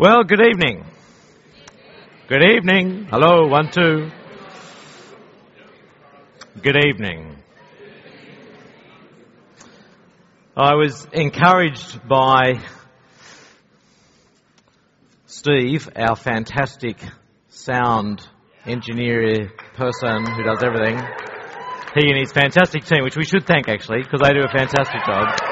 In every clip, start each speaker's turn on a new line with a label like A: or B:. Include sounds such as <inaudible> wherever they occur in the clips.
A: Well, good evening. Good evening. Hello, one, two. Good evening. I was encouraged by Steve, our fantastic sound engineer person who does everything. He and his fantastic team, which we should thank actually, because they do a fantastic job.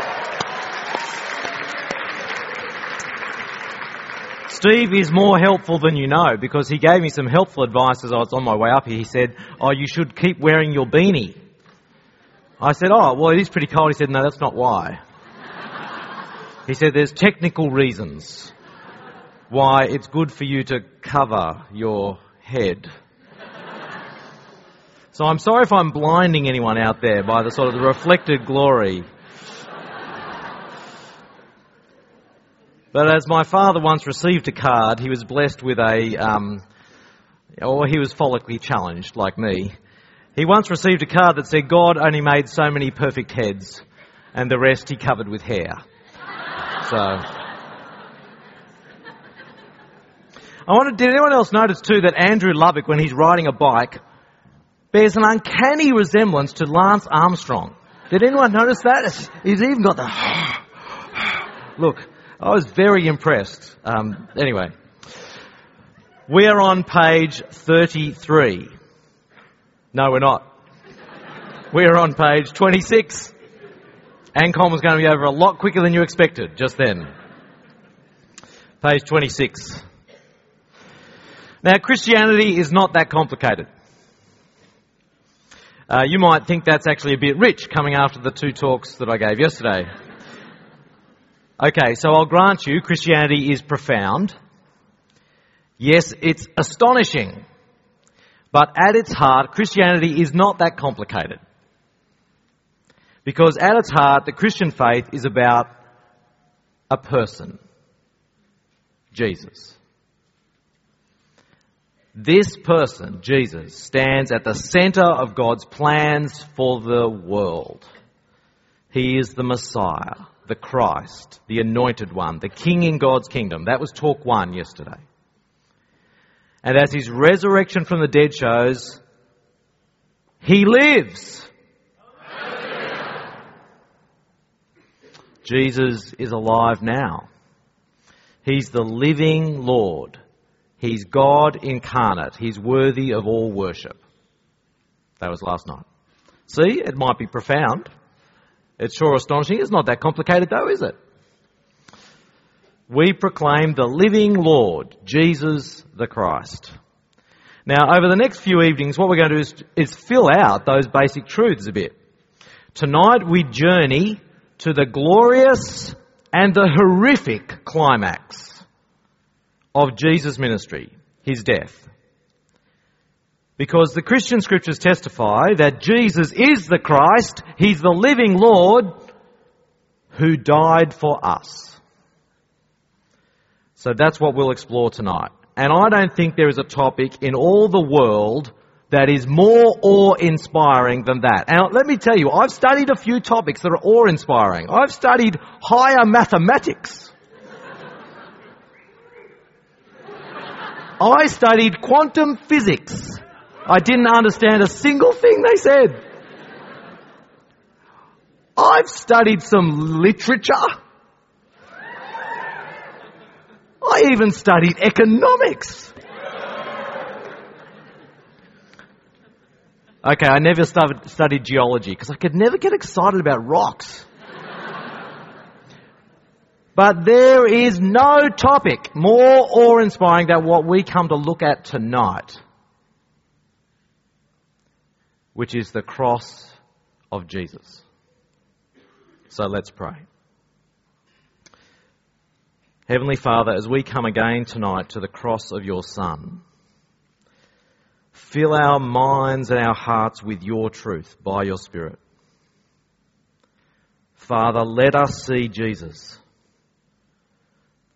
A: Steve is more helpful than you know because he gave me some helpful advice as I was on my way up here. He said, Oh, you should keep wearing your beanie. I said, Oh, well, it is pretty cold. He said, No, that's not why. he said, There's technical reasons why it's good for you to cover your head. So I'm sorry if I'm blinding anyone out there by the sort of the reflected glory But as my father once received a card, he was blessed with a, um, or he was follically challenged like me. He once received a card that said, God only made so many perfect heads, and the rest he covered with hair. So. I wonder, did anyone else notice too that Andrew Lubbock, when he's riding a bike, bears an uncanny resemblance to Lance Armstrong? Did anyone notice that? He's even got the, <sighs> look, I was very impressed. Um, anyway, we are on page 33. No, we're not. We are on page 26. Ancom was going to be over a lot quicker than you expected just then. Page 26. Now, Christianity is not that complicated. Uh, you might think that's actually a bit rich coming after the two talks that I gave yesterday. Okay, so I'll grant you Christianity is profound. Yes, it's astonishing. But at its heart, Christianity is not that complicated. Because at its heart, the Christian faith is about a person. Jesus. This person, Jesus, stands at the center of God's plans for the world. He is the Messiah the Christ, the anointed one, the King in God's kingdom. That was talk one yesterday. And as his resurrection from the dead shows, he lives. Jesus is alive now. He's the living Lord. He's God incarnate. He's worthy of all worship. That was last night. See, it might be profound. It's sure astonishing. It's not that complicated though, is it? We proclaim the living Lord, Jesus the Christ. Now, over the next few evenings, what we're going to do is, is fill out those basic truths a bit. Tonight we journey to the glorious and the horrific climax of Jesus' ministry, his death. Because the Christian scriptures testify that Jesus is the Christ, He's the living Lord who died for us. So that's what we'll explore tonight. And I don't think there is a topic in all the world that is more awe-inspiring than that. And let me tell you, I've studied a few topics that are awe-inspiring. I've studied higher mathematics. <laughs> I studied quantum physics. I didn't understand a single thing they said. I've studied some literature. I even studied economics. Okay, I never studied geology because I could never get excited about rocks. But there is no topic more awe-inspiring than what we come to look at tonight which is the cross of Jesus. So let's pray. Heavenly Father, as we come again tonight to the cross of your Son, fill our minds and our hearts with your truth by your Spirit. Father, let us see Jesus.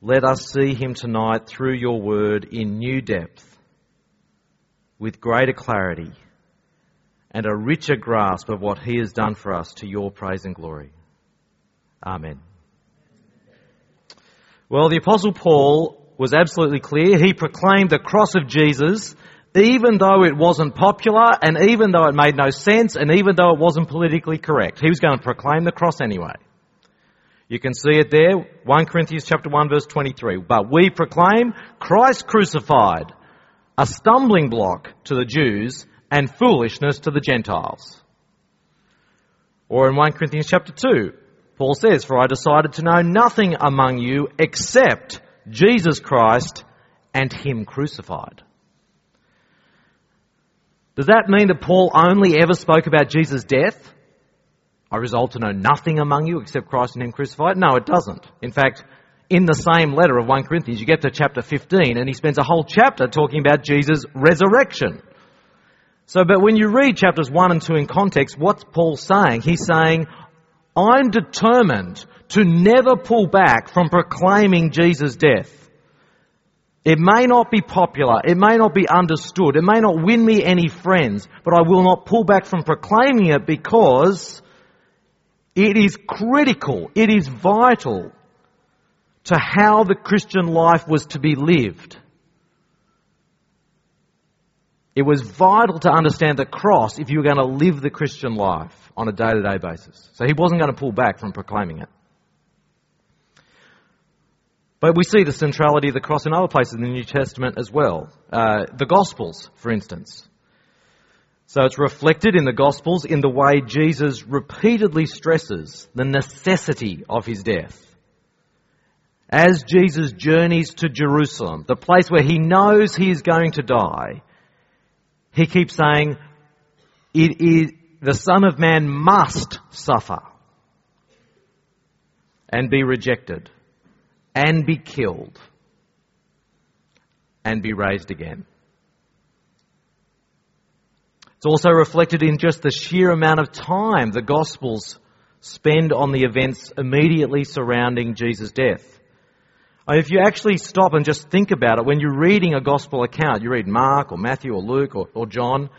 A: Let us see him tonight through your word in new depth, with greater clarity and a richer grasp of what He has done for us to your praise and glory. Amen. Well, the Apostle Paul was absolutely clear. He proclaimed the cross of Jesus even though it wasn't popular and even though it made no sense and even though it wasn't politically correct. He was going to proclaim the cross anyway. You can see it there, 1 Corinthians chapter 1 verse 23. But we proclaim Christ crucified, a stumbling block to the Jews and foolishness to the Gentiles. Or in 1 Corinthians chapter 2, Paul says, For I decided to know nothing among you except Jesus Christ and Him crucified. Does that mean that Paul only ever spoke about Jesus' death? I resolve to know nothing among you except Christ and Him crucified? No, it doesn't. In fact, in the same letter of 1 Corinthians, you get to chapter 15 and he spends a whole chapter talking about Jesus' resurrection. So, but when you read chapters 1 and 2 in context, what's Paul saying? He's saying, I'm determined to never pull back from proclaiming Jesus' death. It may not be popular, it may not be understood, it may not win me any friends, but I will not pull back from proclaiming it because it is critical, it is vital to how the Christian life was to be lived. It was vital to understand the cross if you were going to live the Christian life on a day to day basis. So he wasn't going to pull back from proclaiming it. But we see the centrality of the cross in other places in the New Testament as well. Uh, the Gospels, for instance. So it's reflected in the Gospels in the way Jesus repeatedly stresses the necessity of his death. As Jesus journeys to Jerusalem, the place where he knows he is going to die, he keeps saying, it is, the Son of Man must suffer and be rejected and be killed and be raised again. It's also reflected in just the sheer amount of time the Gospels spend on the events immediately surrounding Jesus' death. If you actually stop and just think about it, when you're reading a Gospel account, you read Mark or Matthew or Luke or, or John,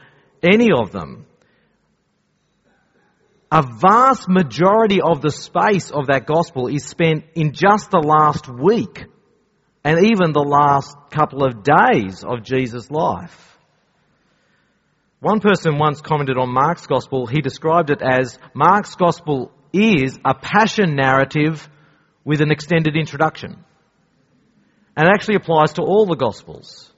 A: any of them, a vast majority of the space of that Gospel is spent in just the last week and even the last couple of days of Jesus' life. One person once commented on Mark's gospel, he described it as Mark's gospel is a passion narrative with an extended introduction. And actually applies to all the gospels.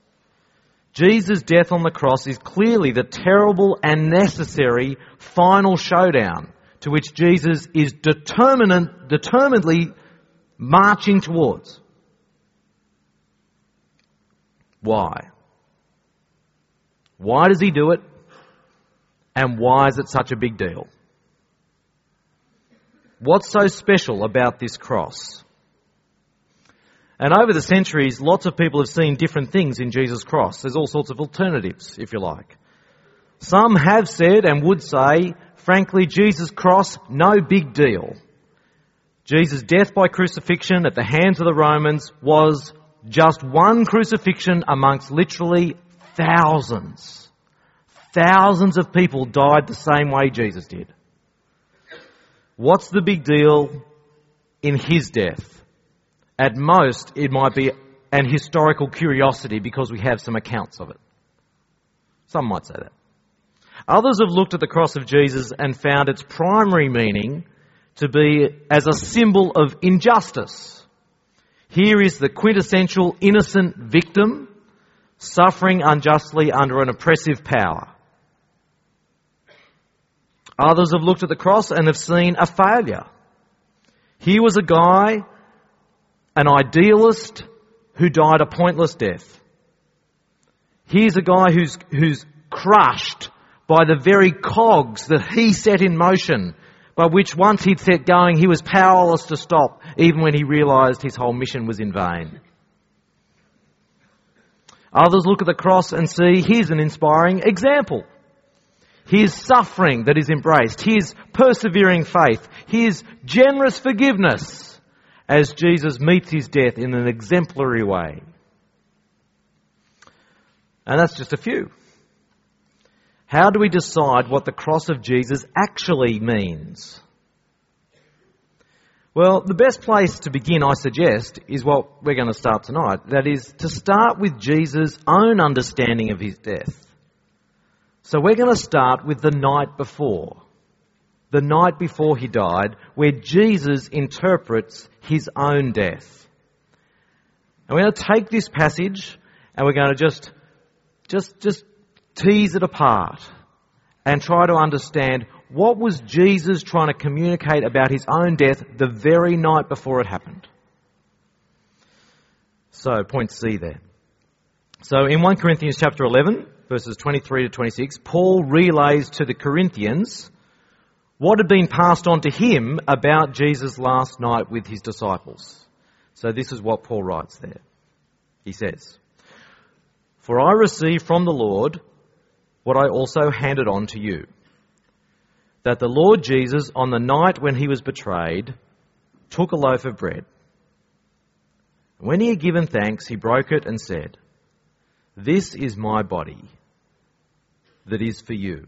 A: Jesus' death on the cross is clearly the terrible and necessary final showdown to which Jesus is determinedly marching towards. Why? Why does he do it? And why is it such a big deal? What's so special about this cross? And over the centuries, lots of people have seen different things in Jesus' cross. There's all sorts of alternatives, if you like. Some have said and would say, frankly, Jesus' cross, no big deal. Jesus' death by crucifixion at the hands of the Romans was just one crucifixion amongst literally thousands. Thousands of people died the same way Jesus did. What's the big deal in his death? At most, it might be an historical curiosity because we have some accounts of it. Some might say that. Others have looked at the cross of Jesus and found its primary meaning to be as a symbol of injustice. Here is the quintessential innocent victim suffering unjustly under an oppressive power. Others have looked at the cross and have seen a failure. Here was a guy, an idealist, who died a pointless death. Here's a guy who's, who's crushed by the very cogs that he set in motion, by which once he'd set going, he was powerless to stop, even when he realized his whole mission was in vain. Others look at the cross and see here's an inspiring example. His suffering that is embraced, His persevering faith, His generous forgiveness as Jesus meets His death in an exemplary way. And that's just a few. How do we decide what the cross of Jesus actually means? Well, the best place to begin, I suggest, is what we're going to start tonight. That is to start with Jesus' own understanding of his death. So we're going to start with the night before. The night before he died, where Jesus interprets his own death. And we're going to take this passage and we're going to just, just, just tease it apart and try to understand what was Jesus trying to communicate about his own death the very night before it happened. So, point C there. So, in 1 Corinthians chapter 11, verses 23 to 26, Paul relays to the Corinthians what had been passed on to him about Jesus' last night with his disciples. So, this is what Paul writes there. He says, For I received from the Lord what I also handed on to you that the Lord Jesus, on the night when he was betrayed, took a loaf of bread. When he had given thanks, he broke it and said, This is my body that is for you.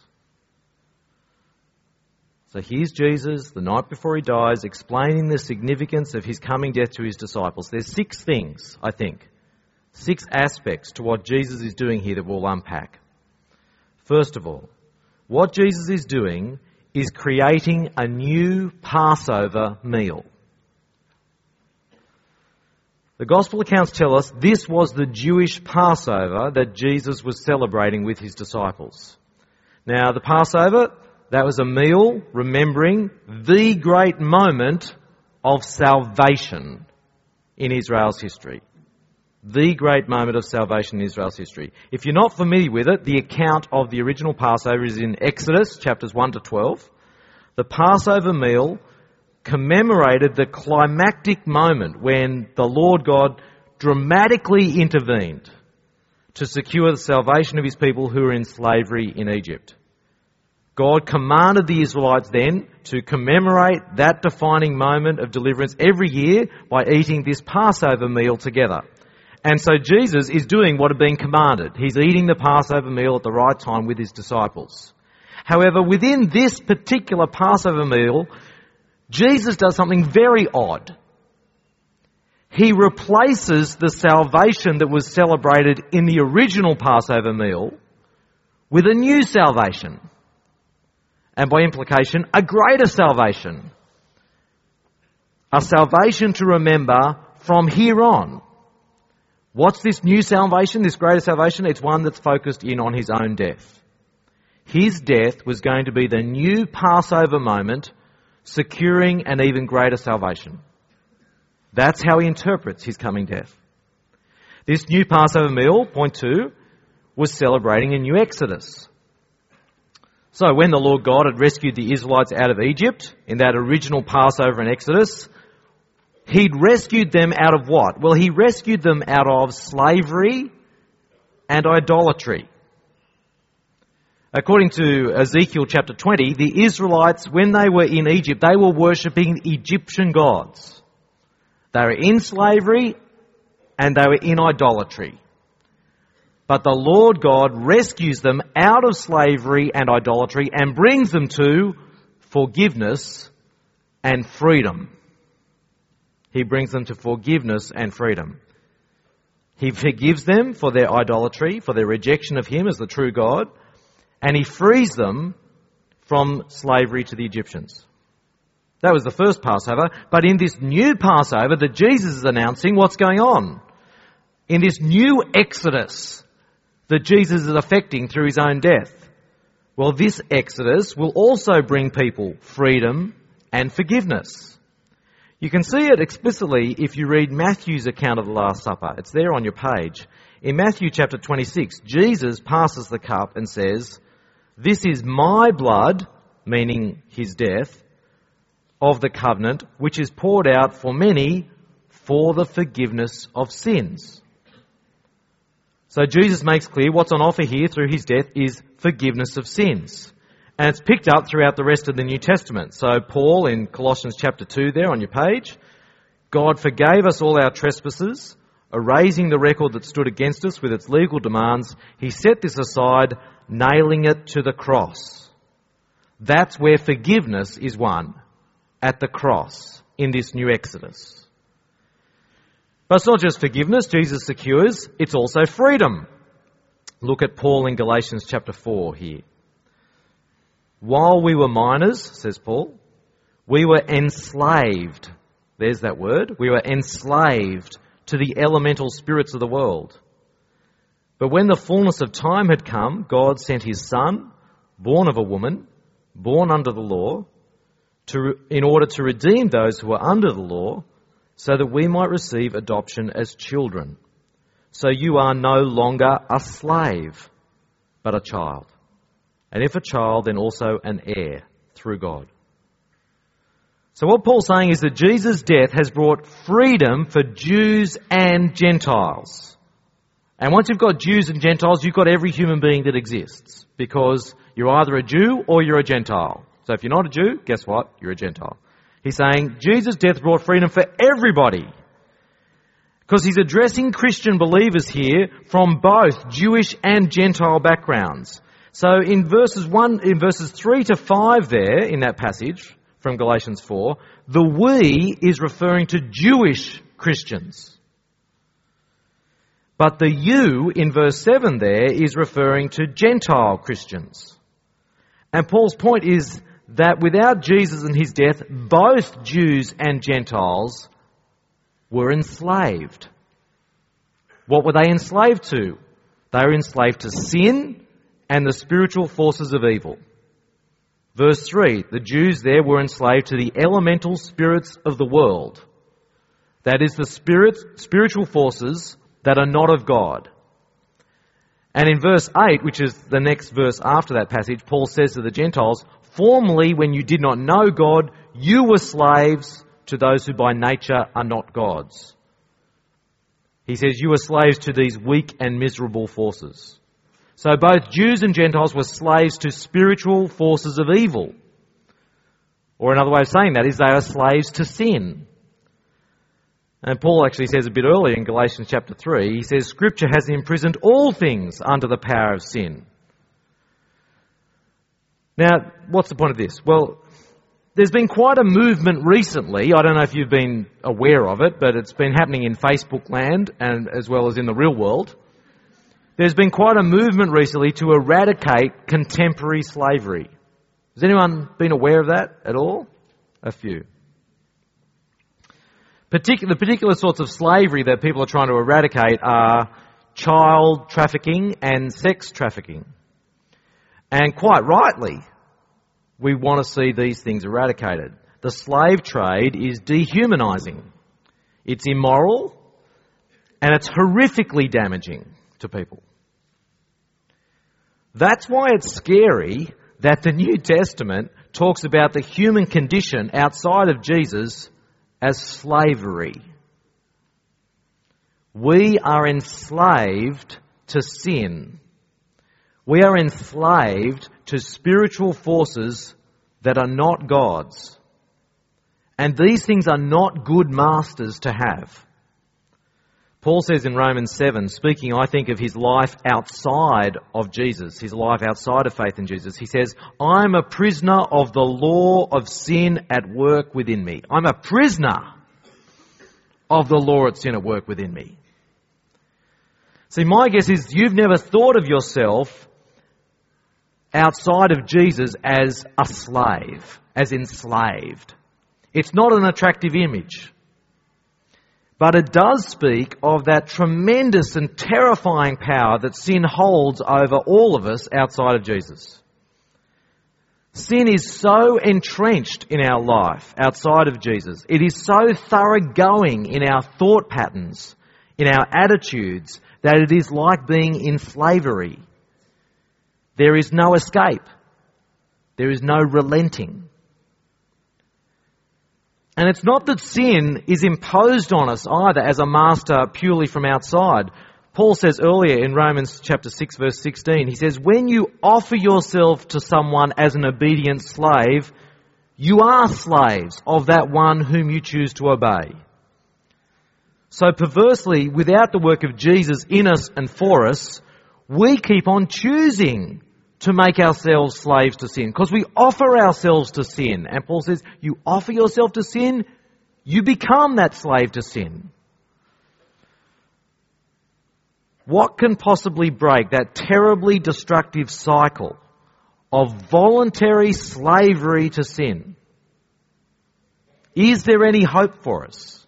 A: So here's Jesus, the night before he dies, explaining the significance of his coming death to his disciples. There's six things, I think, six aspects to what Jesus is doing here that we'll unpack. First of all, what Jesus is doing is creating a new Passover meal. The Gospel accounts tell us this was the Jewish Passover that Jesus was celebrating with his disciples. Now, the Passover, that was a meal remembering the great moment of salvation in Israel's history. The great moment of salvation in Israel's history. If you're not familiar with it, the account of the original Passover is in Exodus chapters 1 to 12. The Passover meal commemorated the climactic moment when the Lord God dramatically intervened to secure the salvation of his people who were in slavery in Egypt. God commanded the Israelites then to commemorate that defining moment of deliverance every year by eating this Passover meal together. And so Jesus is doing what had been commanded. He's eating the Passover meal at the right time with his disciples. However, within this particular Passover meal, Jesus does something very odd. He replaces the salvation that was celebrated in the original Passover meal with a new salvation. And by implication, a greater salvation. A salvation to remember from here on. What's this new salvation, this greater salvation? It's one that's focused in on his own death. His death was going to be the new Passover moment securing an even greater salvation. That's how he interprets his coming death. This new Passover meal, point two, was celebrating a new Exodus. So when the Lord God had rescued the Israelites out of Egypt in that original Passover and Exodus, He'd rescued them out of what? Well, He rescued them out of slavery and idolatry. According to Ezekiel chapter 20, the Israelites, when they were in Egypt, they were worshipping Egyptian gods. They were in slavery and they were in idolatry. But the Lord God rescues them out of slavery and idolatry and brings them to forgiveness and freedom. He brings them to forgiveness and freedom. He forgives them for their idolatry, for their rejection of Him as the true God and he frees them from slavery to the Egyptians. That was the first Passover. But in this new Passover that Jesus is announcing, what's going on? In this new Exodus that Jesus is effecting through his own death. Well, this Exodus will also bring people freedom and forgiveness. You can see it explicitly if you read Matthew's account of the Last Supper. It's there on your page. In Matthew chapter 26, Jesus passes the cup and says, this is my blood, meaning his death, of the covenant, which is poured out for many for the forgiveness of sins. So Jesus makes clear what's on offer here through his death is forgiveness of sins. And it's picked up throughout the rest of the New Testament. So Paul in Colossians chapter 2 there on your page, God forgave us all our trespasses, erasing the record that stood against us with its legal demands. He set this aside, nailing it to the cross. That's where forgiveness is won, at the cross, in this new Exodus. But it's not just forgiveness Jesus secures, it's also freedom. Look at Paul in Galatians chapter 4 here. While we were minors, says Paul, we were enslaved. There's that word. We were enslaved to the elemental spirits of the world. But when the fullness of time had come, God sent his son, born of a woman, born under the law, to, in order to redeem those who were under the law, so that we might receive adoption as children. So you are no longer a slave, but a child. And if a child, then also an heir through God. So what Paul's saying is that Jesus' death has brought freedom for Jews and Gentiles. And once you've got Jews and Gentiles, you've got every human being that exists. Because you're either a Jew or you're a Gentile. So if you're not a Jew, guess what? You're a Gentile. He's saying Jesus' death brought freedom for everybody. Because he's addressing Christian believers here from both Jewish and Gentile backgrounds. So in verses 1, in verses 3 to 5 there, in that passage from Galatians 4, the we is referring to Jewish Christians. But the you in verse 7 there is referring to Gentile Christians. And Paul's point is that without Jesus and his death, both Jews and Gentiles were enslaved. What were they enslaved to? They were enslaved to sin and the spiritual forces of evil. Verse 3 the Jews there were enslaved to the elemental spirits of the world. That is, the spirit, spiritual forces that are not of God. And in verse 8, which is the next verse after that passage, Paul says to the Gentiles, Formerly, when you did not know God, you were slaves to those who by nature are not gods. He says, You were slaves to these weak and miserable forces. So both Jews and Gentiles were slaves to spiritual forces of evil. Or another way of saying that is they are slaves to sin. And Paul actually says a bit earlier in Galatians chapter 3, he says, Scripture has imprisoned all things under the power of sin. Now, what's the point of this? Well, there's been quite a movement recently. I don't know if you've been aware of it, but it's been happening in Facebook land and as well as in the real world. There's been quite a movement recently to eradicate contemporary slavery. Has anyone been aware of that at all? A few. The particular sorts of slavery that people are trying to eradicate are child trafficking and sex trafficking. And quite rightly, we want to see these things eradicated. The slave trade is dehumanizing. It's immoral and it's horrifically damaging to people. That's why it's scary that the New Testament talks about the human condition outside of Jesus as slavery. We are enslaved to sin. We are enslaved to spiritual forces that are not God's. And these things are not good masters to have. Paul says in Romans 7, speaking, I think, of his life outside of Jesus, his life outside of faith in Jesus, he says, I'm a prisoner of the law of sin at work within me. I'm a prisoner of the law of sin at work within me. See, my guess is you've never thought of yourself outside of Jesus as a slave, as enslaved. It's not an attractive image. But it does speak of that tremendous and terrifying power that sin holds over all of us outside of Jesus. Sin is so entrenched in our life outside of Jesus. It is so thoroughgoing in our thought patterns, in our attitudes, that it is like being in slavery. There is no escape. There is no relenting. And it's not that sin is imposed on us either as a master purely from outside. Paul says earlier in Romans chapter 6 verse 16, he says, when you offer yourself to someone as an obedient slave, you are slaves of that one whom you choose to obey. So perversely, without the work of Jesus in us and for us, we keep on choosing to make ourselves slaves to sin because we offer ourselves to sin. And Paul says, you offer yourself to sin, you become that slave to sin. What can possibly break that terribly destructive cycle of voluntary slavery to sin? Is there any hope for us?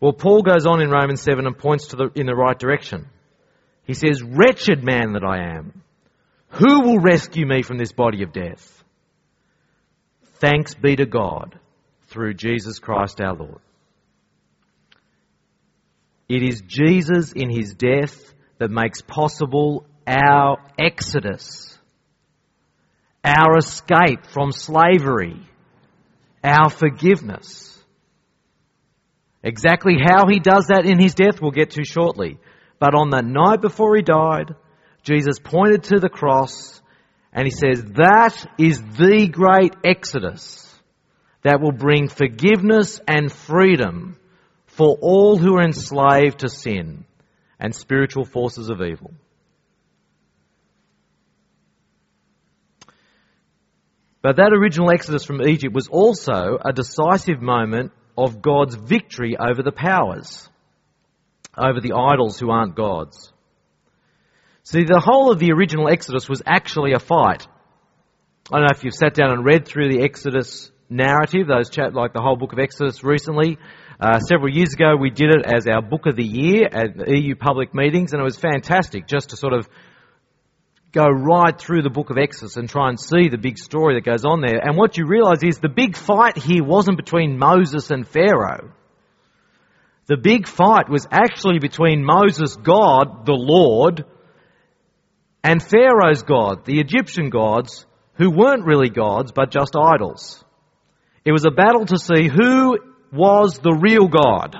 A: Well, Paul goes on in Romans 7 and points to the, in the right direction. He says, Wretched man that I am, who will rescue me from this body of death? Thanks be to God through Jesus Christ our Lord. It is Jesus in his death that makes possible our exodus, our escape from slavery, our forgiveness. Exactly how he does that in his death we'll get to shortly. But on the night before he died, Jesus pointed to the cross and he says, that is the great exodus that will bring forgiveness and freedom for all who are enslaved to sin and spiritual forces of evil. But that original exodus from Egypt was also a decisive moment of God's victory over the powers, over the idols who aren't gods. See, the whole of the original Exodus was actually a fight. I don't know if you've sat down and read through the Exodus narrative, those chap like the whole book of Exodus recently. Uh, several years ago, we did it as our book of the year at EU public meetings, and it was fantastic just to sort of go right through the book of Exodus and try and see the big story that goes on there. And what you realize is the big fight here wasn't between Moses and Pharaoh. The big fight was actually between Moses, God, the Lord, and Pharaoh's God, the Egyptian gods, who weren't really gods but just idols. It was a battle to see who was the real God.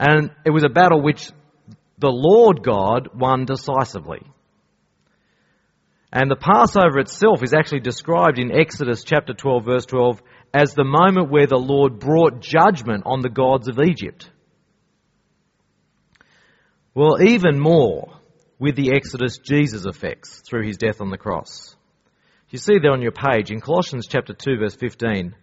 A: And it was a battle which the Lord God won decisively. And the Passover itself is actually described in Exodus chapter 12 verse 12 as the moment where the Lord brought judgment on the gods of Egypt. Well, even more with the Exodus Jesus effects through his death on the cross. You see there on your page in Colossians chapter 2 verse 15,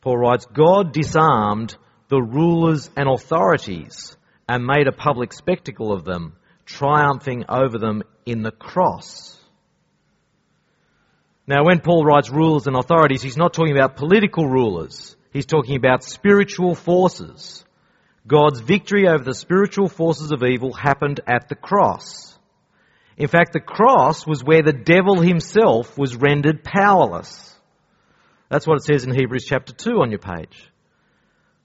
A: Paul writes, God disarmed the rulers and authorities and made a public spectacle of them, triumphing over them in the cross. Now, when Paul writes rulers and authorities, he's not talking about political rulers. He's talking about spiritual forces. God's victory over the spiritual forces of evil happened at the cross. In fact, the cross was where the devil himself was rendered powerless. That's what it says in Hebrews chapter 2 on your page.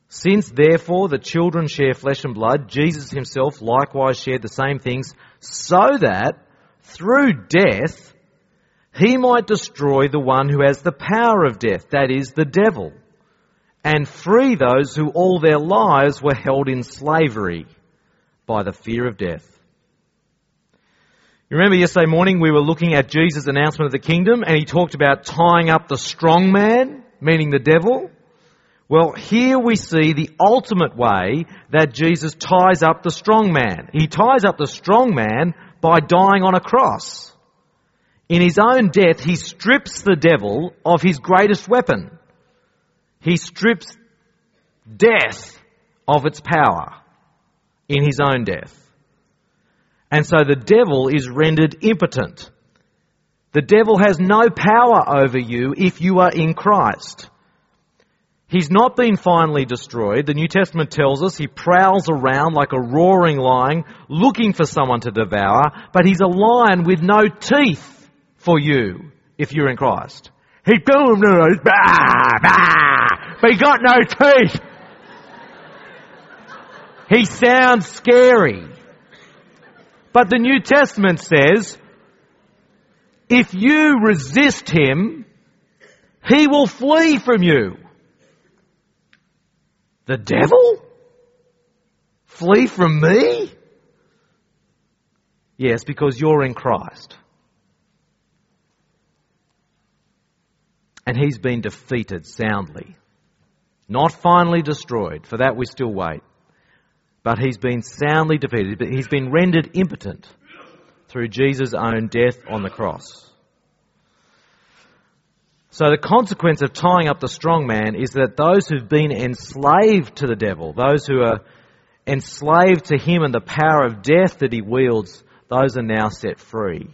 A: Since therefore the children share flesh and blood, Jesus himself likewise shared the same things, so that through death he might destroy the one who has the power of death, that is, the devil, and free those who all their lives were held in slavery by the fear of death. Remember yesterday morning we were looking at Jesus' announcement of the kingdom and he talked about tying up the strong man, meaning the devil. Well, here we see the ultimate way that Jesus ties up the strong man. He ties up the strong man by dying on a cross. In his own death, he strips the devil of his greatest weapon. He strips death of its power in his own death. And so the devil is rendered impotent. The devil has no power over you if you are in Christ. He's not been finally destroyed. The New Testament tells us he prowls around like a roaring lion looking for someone to devour, but he's a lion with no teeth for you if you're in Christ. He bah, bah, but he got no teeth. He sounds scary. But the New Testament says, if you resist him, he will flee from you. The devil? flee from me? Yes, because you're in Christ. And he's been defeated soundly. Not finally destroyed, for that we still wait. But he's been soundly defeated. He's been rendered impotent through Jesus' own death on the cross. So the consequence of tying up the strong man is that those who've been enslaved to the devil, those who are enslaved to him and the power of death that he wields, those are now set free.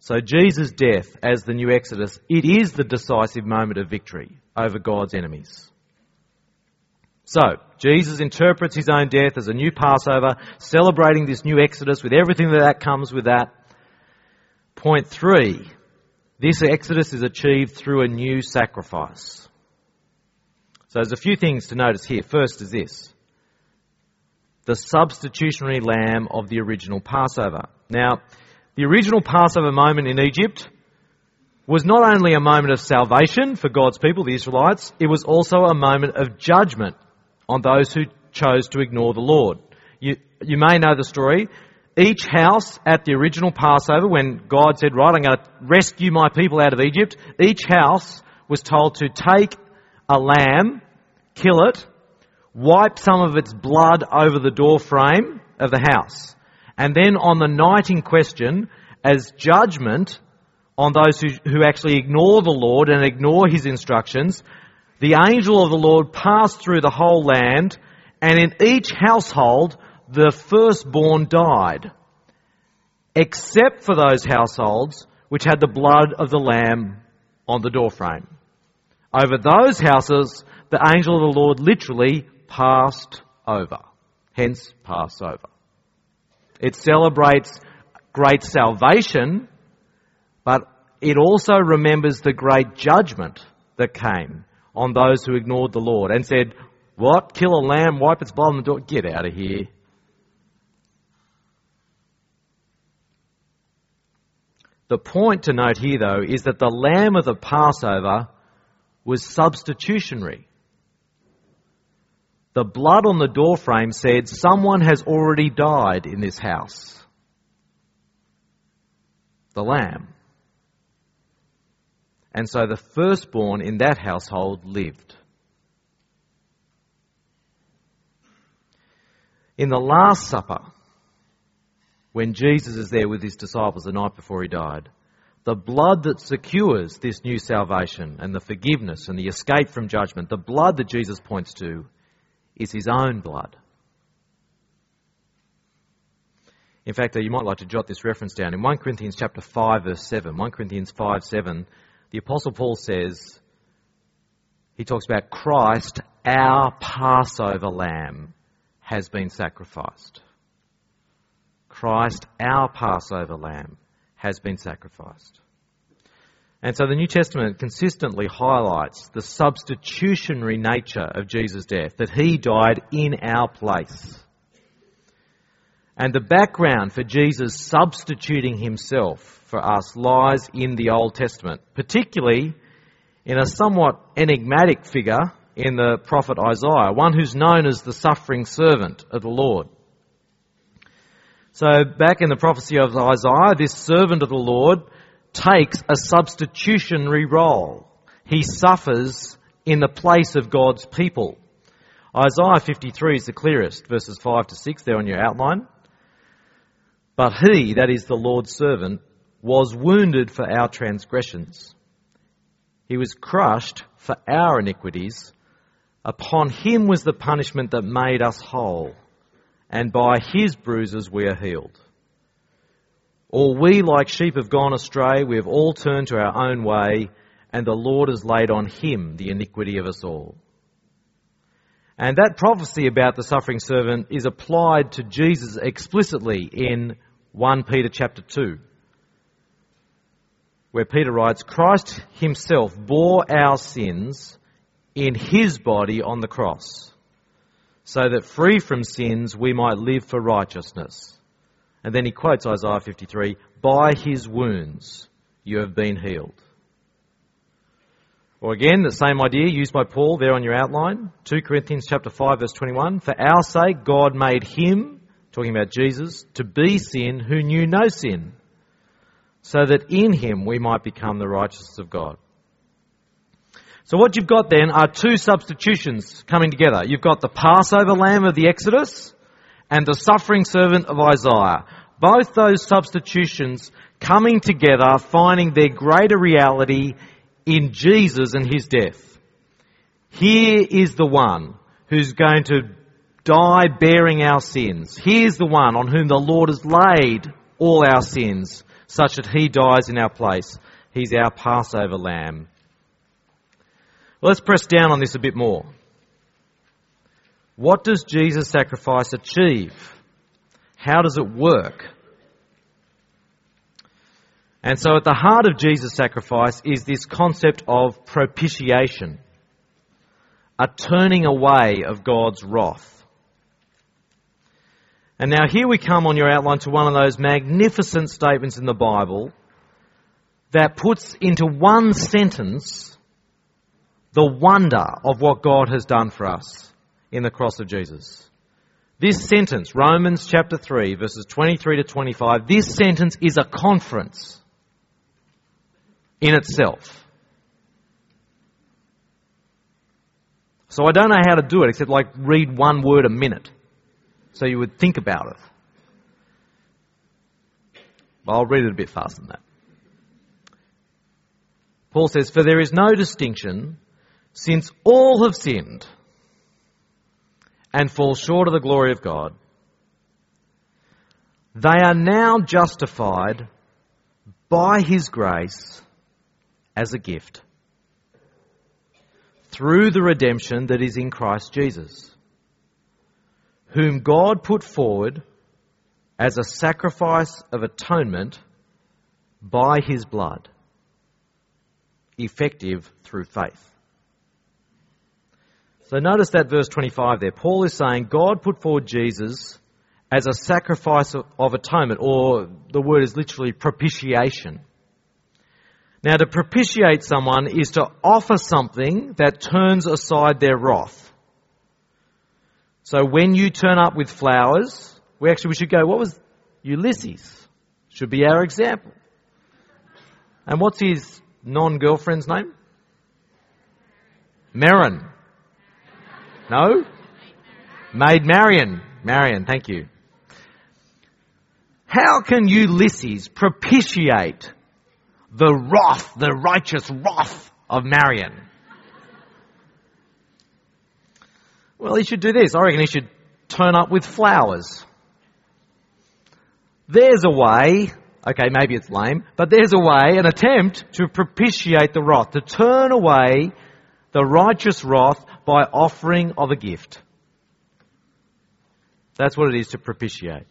A: So Jesus' death as the new Exodus, it is the decisive moment of victory over God's enemies. So, Jesus interprets his own death as a new Passover, celebrating this new Exodus with everything that, that comes with that. Point three, this Exodus is achieved through a new sacrifice. So there's a few things to notice here. First is this. The substitutionary lamb of the original Passover. Now, the original Passover moment in Egypt was not only a moment of salvation for God's people, the Israelites, it was also a moment of judgment on those who chose to ignore the Lord. You, you may know the story. Each house at the original Passover, when God said, Right, I'm going to rescue my people out of Egypt, each house was told to take a lamb, kill it, wipe some of its blood over the door frame of the house. And then on the night in question, as judgment on those who, who actually ignore the Lord and ignore his instructions, the angel of the Lord passed through the whole land, and in each household the firstborn died, except for those households which had the blood of the lamb on the doorframe. Over those houses, the angel of the Lord literally passed over. Hence, Passover. It celebrates great salvation, but it also remembers the great judgment that came on those who ignored the Lord and said, What? Kill a lamb, wipe its blood on the door? Get out of here. The point to note here, though, is that the lamb of the Passover was substitutionary. The blood on the doorframe said, Someone has already died in this house. The lamb. And so the firstborn in that household lived. In the Last Supper, when Jesus is there with his disciples the night before he died, the blood that secures this new salvation and the forgiveness and the escape from judgment, the blood that Jesus points to, is his own blood. In fact, you might like to jot this reference down. In 1 Corinthians chapter 5 verse 7, 1 Corinthians 5 7, the apostle Paul says, he talks about Christ, our Passover lamb, has been sacrificed. Christ, our Passover lamb, has been sacrificed. And so the New Testament consistently highlights the substitutionary nature of Jesus' death, that he died in our place. And the background for Jesus substituting himself for us lies in the Old Testament, particularly in a somewhat enigmatic figure in the prophet Isaiah, one who's known as the suffering servant of the Lord. So back in the prophecy of Isaiah, this servant of the Lord takes a substitutionary role. He suffers in the place of God's people. Isaiah 53 is the clearest, verses 5 to 6 there on your outline. But he, that is the Lord's servant, was wounded for our transgressions. He was crushed for our iniquities. Upon him was the punishment that made us whole, and by his bruises we are healed. All we, like sheep, have gone astray. We have all turned to our own way, and the Lord has laid on him the iniquity of us all. And that prophecy about the suffering servant is applied to Jesus explicitly in 1 Peter chapter 2, where Peter writes, Christ himself bore our sins in his body on the cross, so that free from sins we might live for righteousness. And then he quotes Isaiah 53 By his wounds you have been healed. Or again, the same idea used by Paul there on your outline. 2 Corinthians chapter 5 verse 21. For our sake God made him, talking about Jesus, to be sin who knew no sin, so that in him we might become the righteousness of God. So what you've got then are two substitutions coming together. You've got the Passover lamb of the Exodus and the suffering servant of Isaiah. Both those substitutions coming together, finding their greater reality in Jesus and his death. Here is the one who's going to die bearing our sins. Here's the one on whom the Lord has laid all our sins, such that he dies in our place. He's our Passover lamb. Well, let's press down on this a bit more. What does Jesus' sacrifice achieve? How does it work? And so at the heart of Jesus' sacrifice is this concept of propitiation, a turning away of God's wrath. And now here we come on your outline to one of those magnificent statements in the Bible that puts into one sentence the wonder of what God has done for us in the cross of Jesus. This sentence, Romans chapter 3 verses 23 to 25, this sentence is a conference in itself. So I don't know how to do it except like read one word a minute. So you would think about it. But I'll read it a bit faster than that. Paul says, For there is no distinction, since all have sinned and fall short of the glory of God. They are now justified by His grace as a gift through the redemption that is in Christ Jesus, whom God put forward as a sacrifice of atonement by his blood, effective through faith. So notice that verse 25 there. Paul is saying God put forward Jesus as a sacrifice of, atonement, or the word is literally propitiation. Now, to propitiate someone is to offer something that turns aside their wrath. So when you turn up with flowers, we actually we should go, what was Ulysses? Should be our example. And what's his non-girlfriend's name? Merrin. No? Maid Marian. Marian, thank you. How can Ulysses propitiate the wrath, the righteous wrath of Marian. Well, he should do this. I reckon he should turn up with flowers. There's a way, okay, maybe it's lame, but there's a way, an attempt to propitiate the wrath, to turn away the righteous wrath by offering of a gift. That's what it is to propitiate.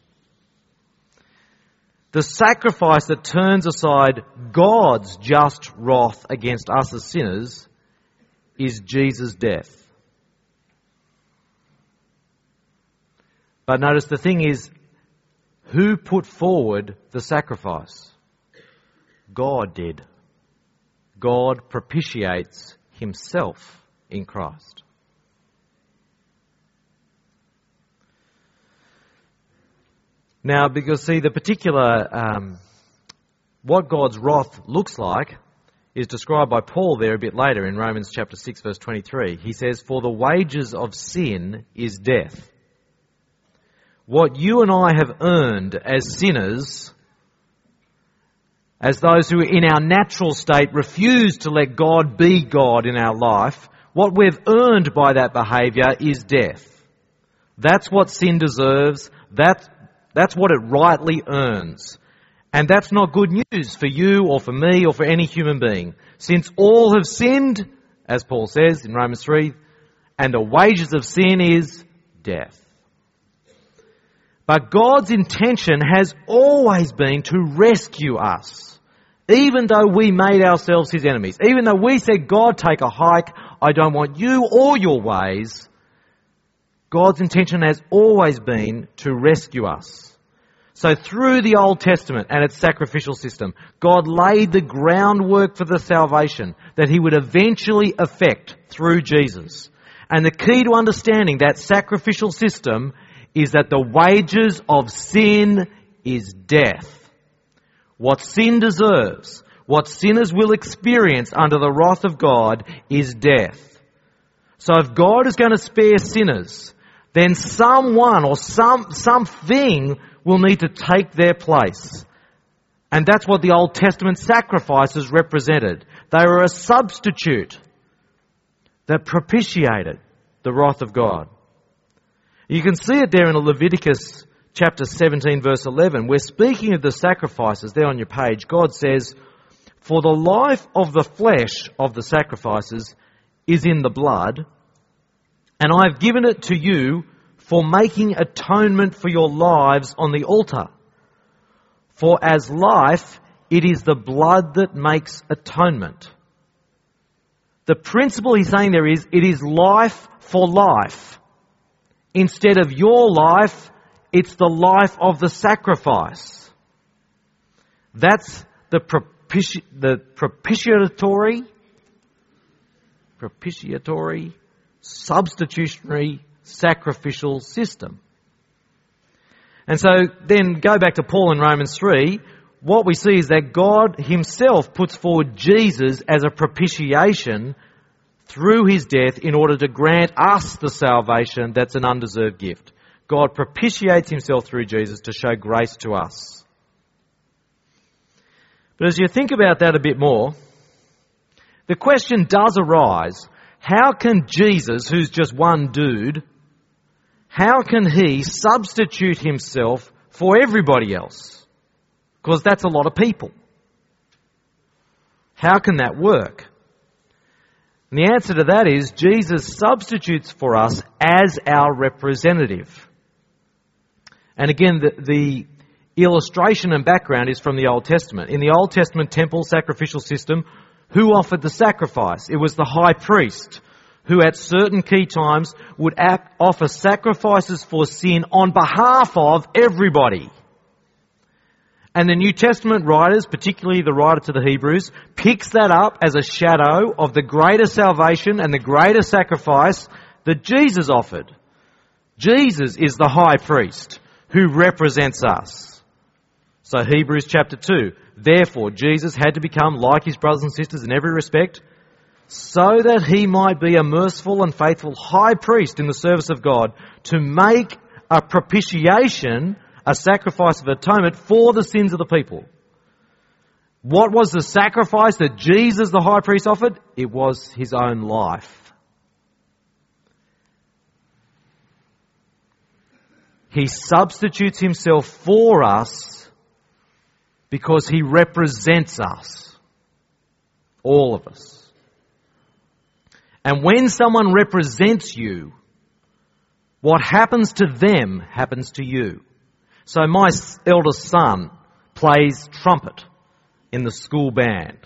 A: The sacrifice that turns aside God's just wrath against us as sinners is Jesus' death. But notice the thing is, who put forward the sacrifice? God did. God propitiates himself in Christ. Now, because see, the particular, um, what God's wrath looks like is described by Paul there a bit later in Romans chapter 6 verse 23. He says, For the wages of sin is death. What you and I have earned as sinners, as those who in our natural state refuse to let God be God in our life, what we've earned by that behaviour is death. That's what sin deserves. That that's what it rightly earns. And that's not good news for you or for me or for any human being. Since all have sinned, as Paul says in Romans 3, and the wages of sin is death. But God's intention has always been to rescue us. Even though we made ourselves his enemies. Even though we said, God, take a hike. I don't want you or your ways. God's intention has always been to rescue us. So through the Old Testament and its sacrificial system, God laid the groundwork for the salvation that he would eventually effect through Jesus. And the key to understanding that sacrificial system is that the wages of sin is death. What sin deserves, what sinners will experience under the wrath of God is death. So if God is going to spare sinners, then someone or some, something will need to take their place. And that's what the Old Testament sacrifices represented. They were a substitute that propitiated the wrath of God. You can see it there in Leviticus chapter 17 verse 11. We're speaking of the sacrifices there on your page. God says, For the life of the flesh of the sacrifices is in the blood, and I have given it to you for making atonement for your lives on the altar. For as life, it is the blood that makes atonement. The principle he's saying there is, it is life for life. Instead of your life, it's the life of the sacrifice. That's the, propiti- the propitiatory, propitiatory, substitutionary sacrificial system. And so then go back to Paul in Romans 3. What we see is that God himself puts forward Jesus as a propitiation through his death in order to grant us the salvation that's an undeserved gift. God propitiates himself through Jesus to show grace to us. But as you think about that a bit more, the question does arise, how can Jesus, who's just one dude, how can he substitute himself for everybody else? Because that's a lot of people. How can that work? And the answer to that is Jesus substitutes for us as our representative. And again, the, the, illustration and background is from the Old Testament. In the Old Testament temple sacrificial system, who offered the sacrifice? It was the high priest who at certain key times would act, offer sacrifices for sin on behalf of everybody. And the New Testament writers, particularly the writer to the Hebrews, picks that up as a shadow of the greater salvation and the greater sacrifice that Jesus offered. Jesus is the high priest who represents us. So Hebrews chapter 2. Therefore, Jesus had to become like his brothers and sisters in every respect, so that he might be a merciful and faithful high priest in the service of God to make a propitiation, a sacrifice of atonement for the sins of the people. What was the sacrifice that Jesus the high priest offered? It was his own life. He substitutes himself for us because he represents us. All of us. And when someone represents you, what happens to them happens to you. So my eldest son plays trumpet in the school band.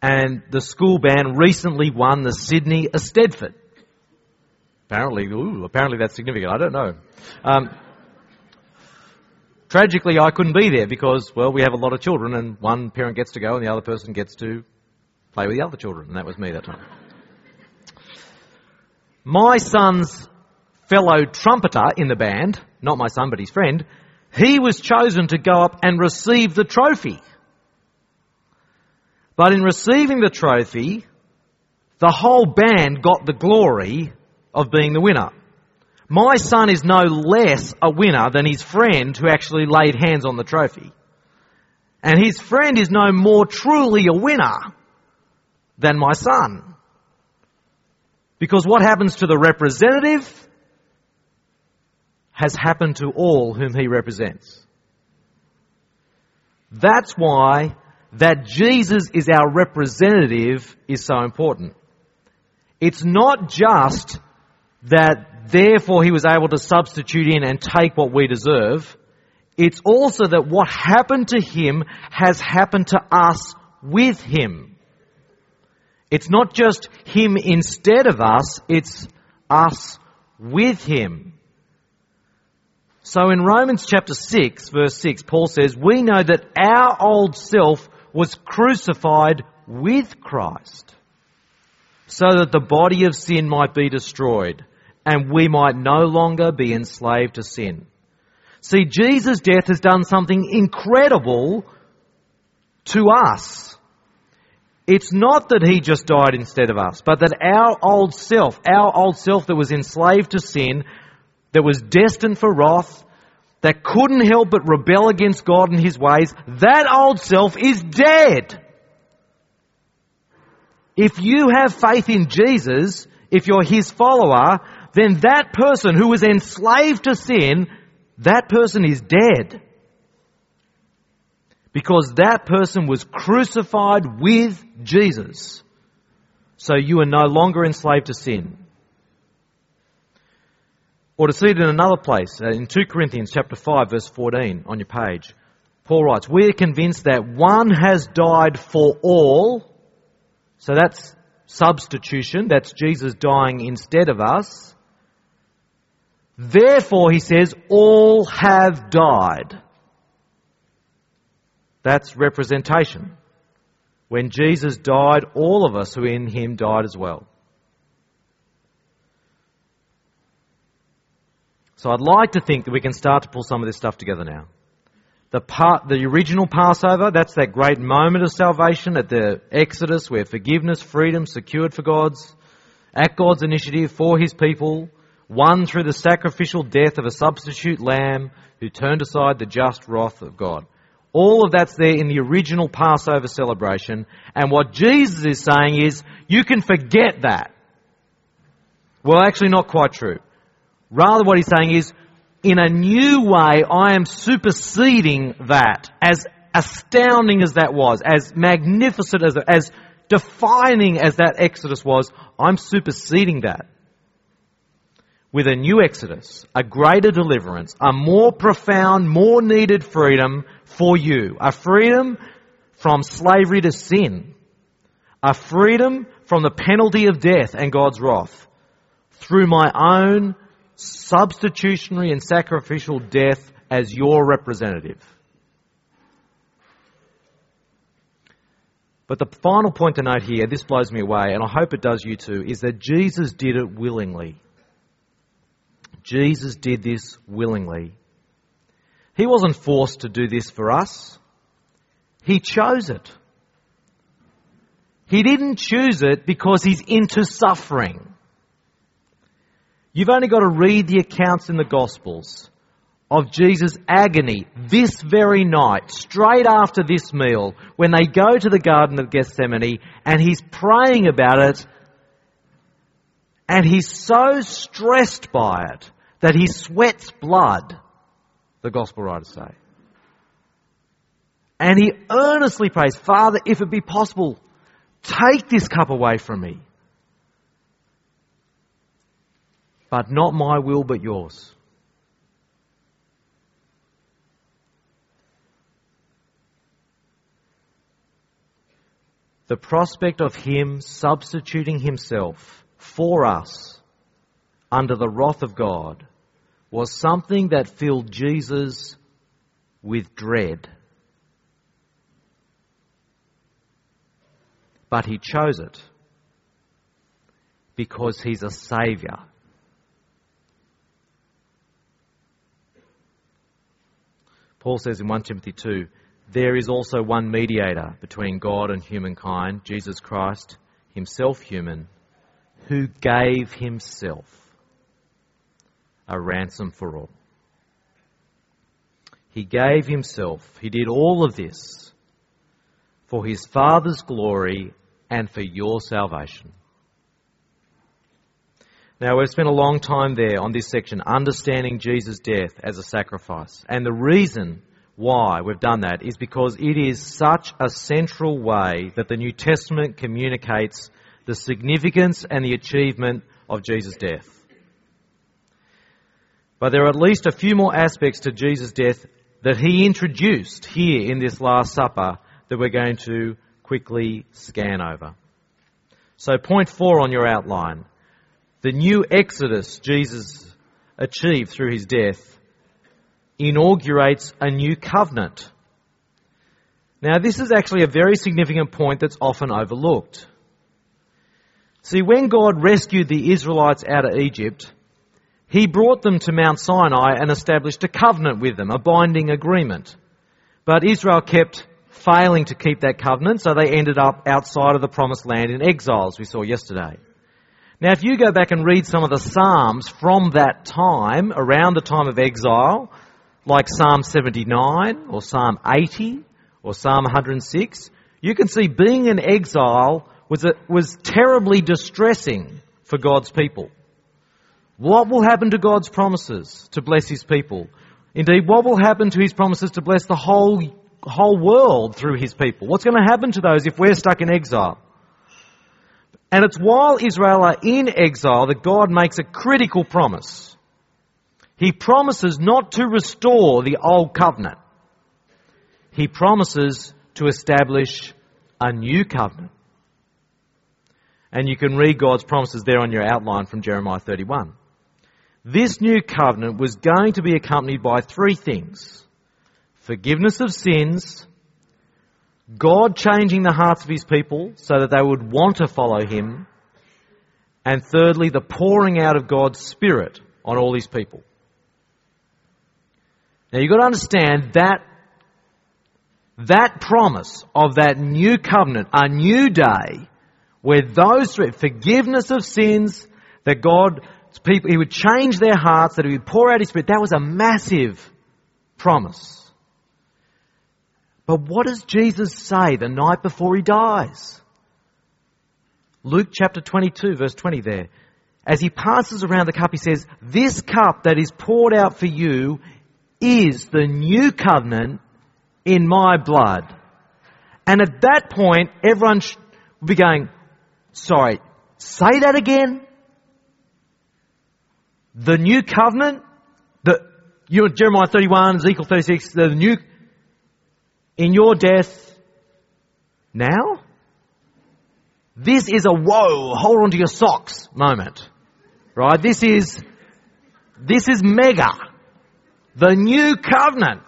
A: And the school band recently won the Sydney Eisteddfod. Apparently, ooh, apparently that's significant. I don't know. Um, tragically, I couldn't be there because, well, we have a lot of children and one parent gets to go and the other person gets to play with the other children. And that was me that time. My son's fellow trumpeter in the band, not my son but his friend, he was chosen to go up and receive the trophy. But in receiving the trophy, the whole band got the glory of being the winner. My son is no less a winner than his friend who actually laid hands on the trophy. And his friend is no more truly a winner than my son. Because what happens to the representative has happened to all whom he represents. That's why that Jesus is our representative is so important. It's not just that therefore he was able to substitute in and take what we deserve. It's also that what happened to him has happened to us with him. It's not just Him instead of us, it's us with Him. So in Romans chapter 6 verse 6, Paul says, we know that our old self was crucified with Christ so that the body of sin might be destroyed and we might no longer be enslaved to sin. See, Jesus' death has done something incredible to us. It's not that he just died instead of us, but that our old self, our old self that was enslaved to sin, that was destined for wrath, that couldn't help but rebel against God and His ways, that old self is dead. If you have faith in Jesus, if you're His follower, then that person who was enslaved to sin, that person is dead. Because that person was crucified with Jesus. So you are no longer enslaved to sin. Or to see it in another place, uh, in 2 Corinthians chapter 5 verse 14 on your page, Paul writes, We are convinced that one has died for all. So that's substitution. That's Jesus dying instead of us. Therefore, he says, all have died. That's representation. When Jesus died, all of us who in him died as well. So I'd like to think that we can start to pull some of this stuff together now. The part, the original Passover, that's that great moment of salvation at the Exodus where forgiveness, freedom secured for God's, at God's initiative for His people, won through the sacrificial death of a substitute lamb who turned aside the just wrath of God. All of that's there in the original Passover celebration. And what Jesus is saying is, you can forget that. Well, actually not quite true. Rather, what he's saying is, in a new way, I am superseding that. As astounding as that was, as magnificent as, as defining as that Exodus was, I'm superseding that with a new Exodus, a greater deliverance, a more profound, more needed freedom for you. A freedom from slavery to sin. A freedom from the penalty of death and God's wrath. Through my own substitutionary and sacrificial death as your representative. But the final point to note here, this blows me away, and I hope it does you too, is that Jesus did it willingly. Jesus did this willingly. He wasn't forced to do this for us. He chose it. He didn't choose it because he's into suffering. You've only got to read the accounts in the Gospels of Jesus' agony this very night, straight after this meal, when they go to the Garden of Gethsemane and he's praying about it and he's so stressed by it that he sweats blood, the Gospel writers say. And he earnestly prays, Father, if it be possible, take this cup away from me. But not my will, but yours. The prospect of Him substituting Himself for us under the wrath of God was something that filled Jesus with dread. But He chose it because He's a Saviour. Paul says in 1 Timothy 2 there is also one mediator between God and humankind, Jesus Christ, himself human, who gave himself a ransom for all. He gave himself, he did all of this for his Father's glory and for your salvation. Now, we've spent a long time there on this section, understanding Jesus' death as a sacrifice. And the reason why we've done that is because it is such a central way that the New Testament communicates the significance and the achievement of Jesus' death. But there are at least a few more aspects to Jesus' death that he introduced here in this Last Supper that we're going to quickly scan over. So, point four on your outline the new exodus Jesus achieved through his death inaugurates a new covenant. Now, this is actually a very significant point that's often overlooked. See, when God rescued the Israelites out of Egypt, He brought them to Mount Sinai and established a covenant with them, a binding agreement. But Israel kept failing to keep that covenant, so they ended up outside of the promised land in exile, as we saw yesterday. Now, if you go back and read some of the Psalms from that time, around the time of exile, like Psalm 79 or Psalm 80 or Psalm 106, you can see being in exile was, a, was terribly distressing for God's people. What will happen to God's promises to bless His people? Indeed, what will happen to His promises to bless the whole, whole world through His people? What's going to happen to those if we're stuck in exile? And it's while Israel are in exile that God makes a critical promise. He promises not to restore the old covenant. He promises to establish a new covenant. And you can read God's promises there on your outline from Jeremiah 31. This new covenant was going to be accompanied by three things. Forgiveness of sins, God changing the hearts of his people so that they would want to follow him. And thirdly, the pouring out of God's Spirit on all his people. Now you've got to understand that that promise of that new covenant, a new day, where those three, forgiveness of sins, that God, people, He would change their hearts, that He would pour out His Spirit, that was a massive promise. But what does Jesus say the night before he dies? Luke chapter 22 verse 20 there. As he passes around the cup, he says, this cup that is poured out for you is the new covenant in my blood. And at that point, everyone will be going, sorry, say that again? The new covenant? The, you know, Jeremiah 31, Ezekiel 36, the new, in your death now? This is a whoa, hold on to your socks moment. Right? This is, this is mega. The new covenant.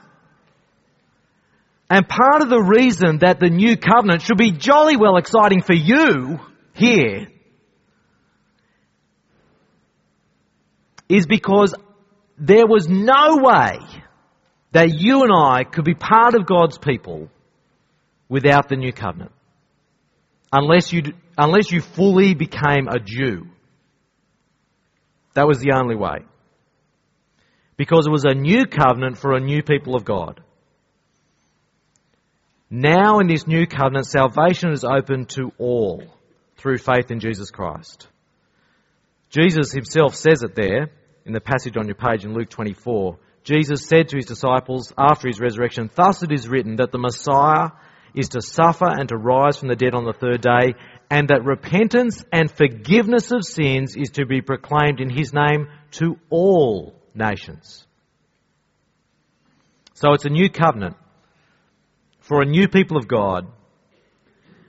A: And part of the reason that the new covenant should be jolly well exciting for you here is because there was no way that you and I could be part of God's people without the new covenant. Unless you, unless you fully became a Jew. That was the only way. Because it was a new covenant for a new people of God. Now in this new covenant, salvation is open to all through faith in Jesus Christ. Jesus himself says it there in the passage on your page in Luke 24. Jesus said to his disciples after his resurrection, Thus it is written that the Messiah is to suffer and to rise from the dead on the third day, and that repentance and forgiveness of sins is to be proclaimed in his name to all nations. So it's a new covenant for a new people of God.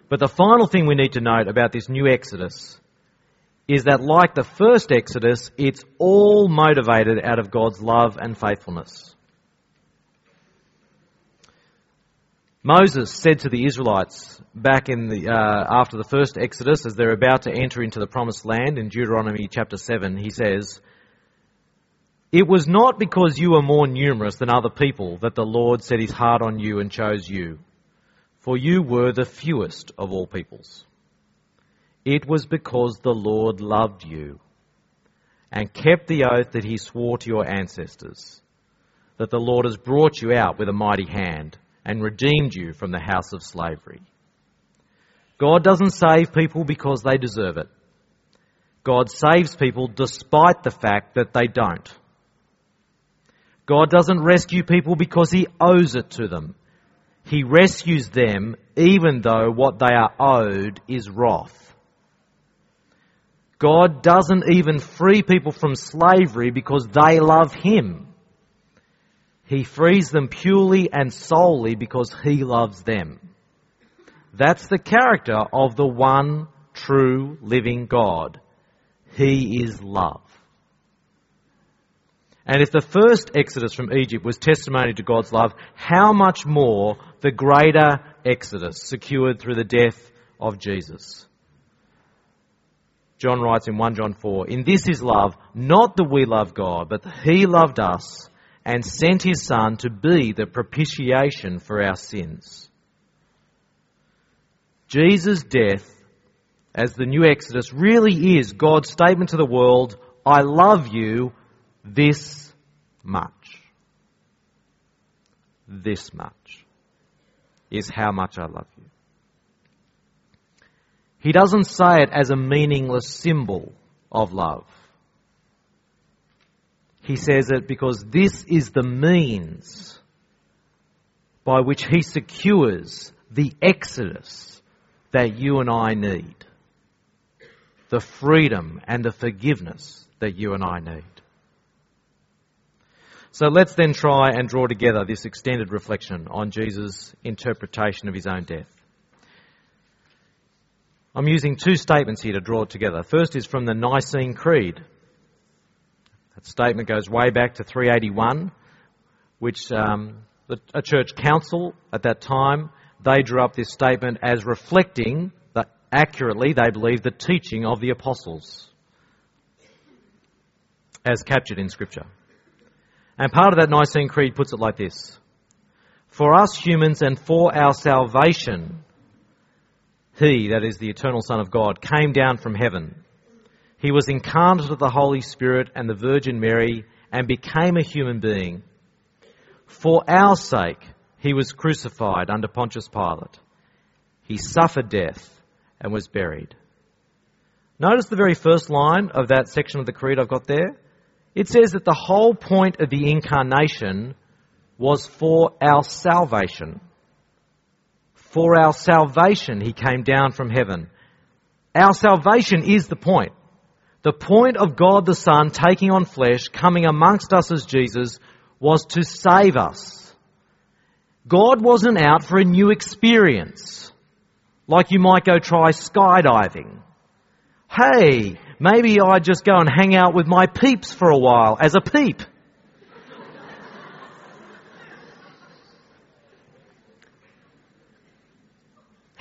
A: But the final thing we need to note about this new Exodus is that like the first Exodus, it's all motivated out of God's love and faithfulness. Moses said to the Israelites back in the, uh, after the first Exodus, as they're about to enter into the promised land in Deuteronomy chapter 7, he says, It was not because you were more numerous than other people that the Lord set his heart on you and chose you, for you were the fewest of all peoples. It was because the Lord loved you and kept the oath that he swore to your ancestors, that the Lord has brought you out with a mighty hand and redeemed you from the house of slavery. God doesn't save people because they deserve it. God saves people despite the fact that they don't. God doesn't rescue people because he owes it to them. He rescues them even though what they are owed is wrath. God doesn't even free people from slavery because they love Him. He frees them purely and solely because He loves them. That's the character of the one true living God. He is love. And if the first exodus from Egypt was testimony to God's love, how much more the greater exodus secured through the death of Jesus? John writes in 1 John 4, In this is love, not that we love God, but that He loved us and sent His Son to be the propitiation for our sins. Jesus' death as the new Exodus really is God's statement to the world, I love you this much. This much is how much I love you. He doesn't say it as a meaningless symbol of love. He says it because this is the means by which he secures the exodus that you and I need. The freedom and the forgiveness that you and I need. So let's then try and draw together this extended reflection on Jesus' interpretation of his own death. I'm using two statements here to draw it together. First is from the Nicene Creed. That statement goes way back to 381, which um, a church council at that time they drew up this statement as reflecting that accurately they believe the teaching of the apostles as captured in Scripture. And part of that Nicene Creed puts it like this For us humans and for our salvation, He, that is the eternal Son of God, came down from heaven. He was incarnate of the Holy Spirit and the Virgin Mary and became a human being. For our sake, He was crucified under Pontius Pilate. He suffered death and was buried. Notice the very first line of that section of the Creed I've got there. It says that the whole point of the incarnation was for our salvation. For our salvation, he came down from heaven. Our salvation is the point. The point of God the Son taking on flesh, coming amongst us as Jesus, was to save us. God wasn't out for a new experience, like you might go try skydiving. Hey, Maybe I just go and hang out with my peeps for a while as a peep.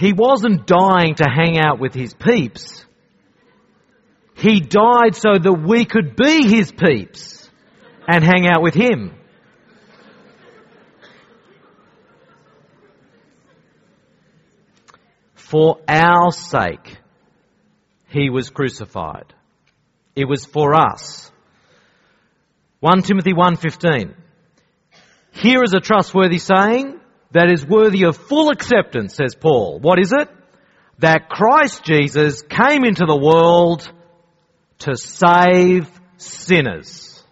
A: He wasn't dying to hang out with his peeps. He died so that we could be his peeps and hang out with him. For our sake, he was crucified. It was for us. 1 Timothy 1:15. Here is a trustworthy saying that is worthy of full acceptance, says Paul. What is it? That Christ Jesus came into the world to save sinners.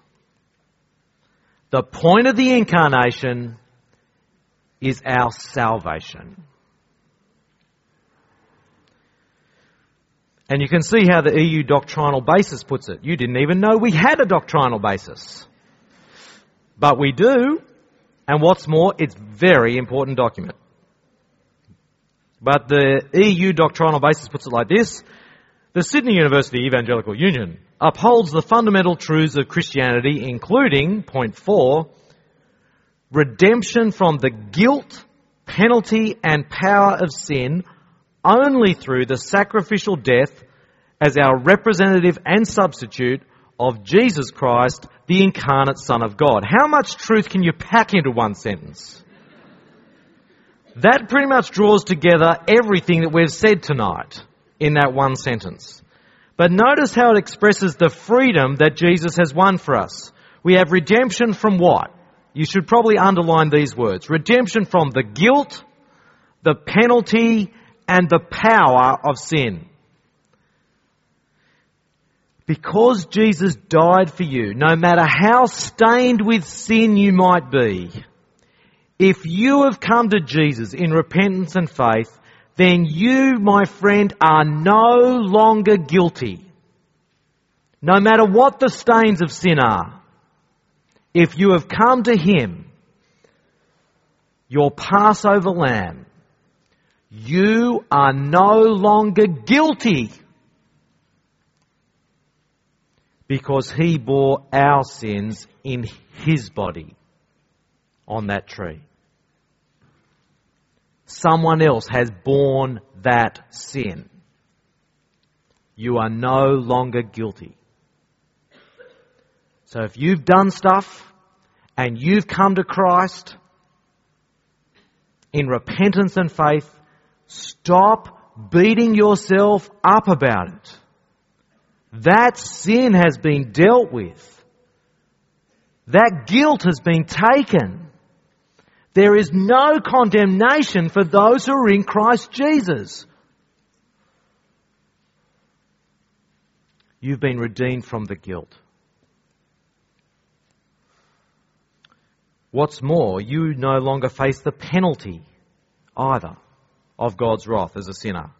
A: The point of the incarnation is our salvation. And you can see how the EU doctrinal basis puts it. You didn't even know we had a doctrinal basis. But we do, and what's more, it's very important document. But the EU doctrinal basis puts it like this. The Sydney University Evangelical Union upholds the fundamental truths of Christianity, including, point four, redemption from the guilt, penalty, and power of sin only through the sacrificial death as our representative and substitute of Jesus Christ, the incarnate Son of God. How much truth can you pack into one sentence? That pretty much draws together everything that we've said tonight in that one sentence. But notice how it expresses the freedom that Jesus has won for us. We have redemption from what? You should probably underline these words. Redemption from the guilt, the penalty, and the power of sin. Because Jesus died for you, no matter how stained with sin you might be, if you have come to Jesus in repentance and faith, then you, my friend, are no longer guilty. No matter what the stains of sin are, if you have come to Him, your Passover lamb, you are no longer guilty. Because he bore our sins in his body on that tree. Someone else has borne that sin. You are no longer guilty. So if you've done stuff and you've come to Christ in repentance and faith, stop beating yourself up about it. That sin has been dealt with. That guilt has been taken. There is no condemnation for those who are in Christ Jesus. You've been redeemed from the guilt. What's more, you no longer face the penalty either of God's wrath as a sinner,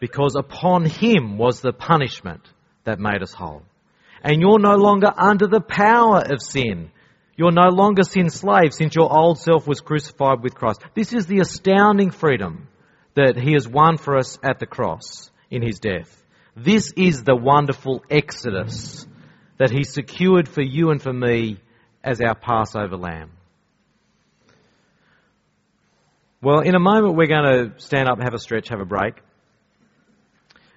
A: because upon him was the punishment that made us whole. And you're no longer under the power of sin. You're no longer sin's slave since your old self was crucified with Christ. This is the astounding freedom that he has won for us at the cross in his death. This is the wonderful exodus that he secured for you and for me as our Passover lamb. Well, in a moment we're going to stand up, have a stretch, have a break.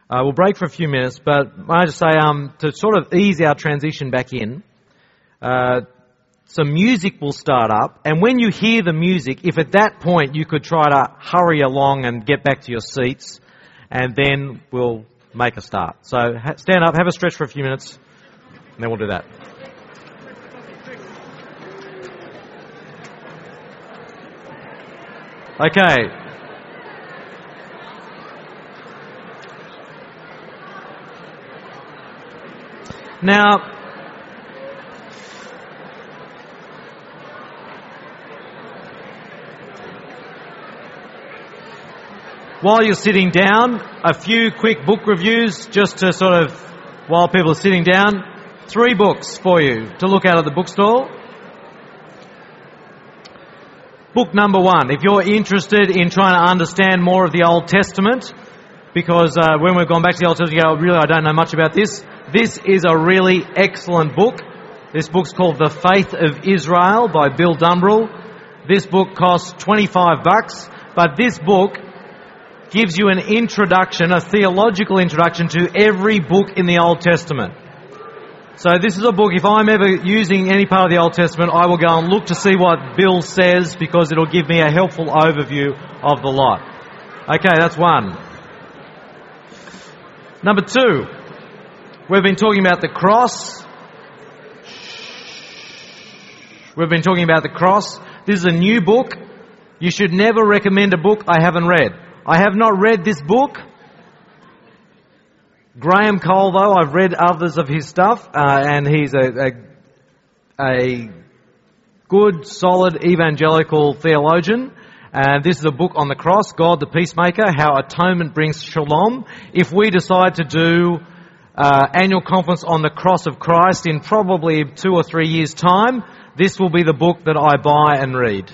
A: Uh, we'll break for a few minutes, but I just say um, to sort of ease our transition back in, uh, some music will start up, and when you hear the music, if at that point you could try to hurry along and get back to your seats, and then we'll make a start. So stand up, have a stretch for a few minutes, and then we'll do that. Okay, Now, while you're sitting down, a few quick book reviews just to sort of, while people are sitting down, three books for you to look at at the bookstore. Book number one, if you're interested in trying to understand more of the Old Testament, because uh, when we've gone back to the Old Testament, go, really, I don't know much about this. This is a really excellent book. This book's called The Faith of Israel by Bill Dumbrell. This book costs 25 bucks, but this book gives you an introduction, a theological introduction to every book in the Old Testament. So this is a book, if I'm ever using any part of the Old Testament, I will go and look to see what Bill says because it'll give me a helpful overview of the lot. Okay, that's one. Number two, We've been talking about the cross. We've been talking about the cross. This is a new book. You should never recommend a book I haven't read. I have not read this book. Graham Cole, though, I've read others of his stuff, uh, and he's a, a, a good, solid evangelical theologian. And this is a book on the cross, God the Peacemaker, how atonement brings shalom. If we decide to do uh, annual conference on the cross of Christ in probably two or three years' time, this will be the book that I buy and read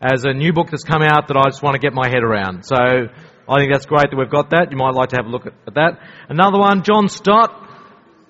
A: as a new book that's come out that I just want to get my head around. So I think that's great that we've got that. You might like to have a look at that. Another one, John Stott,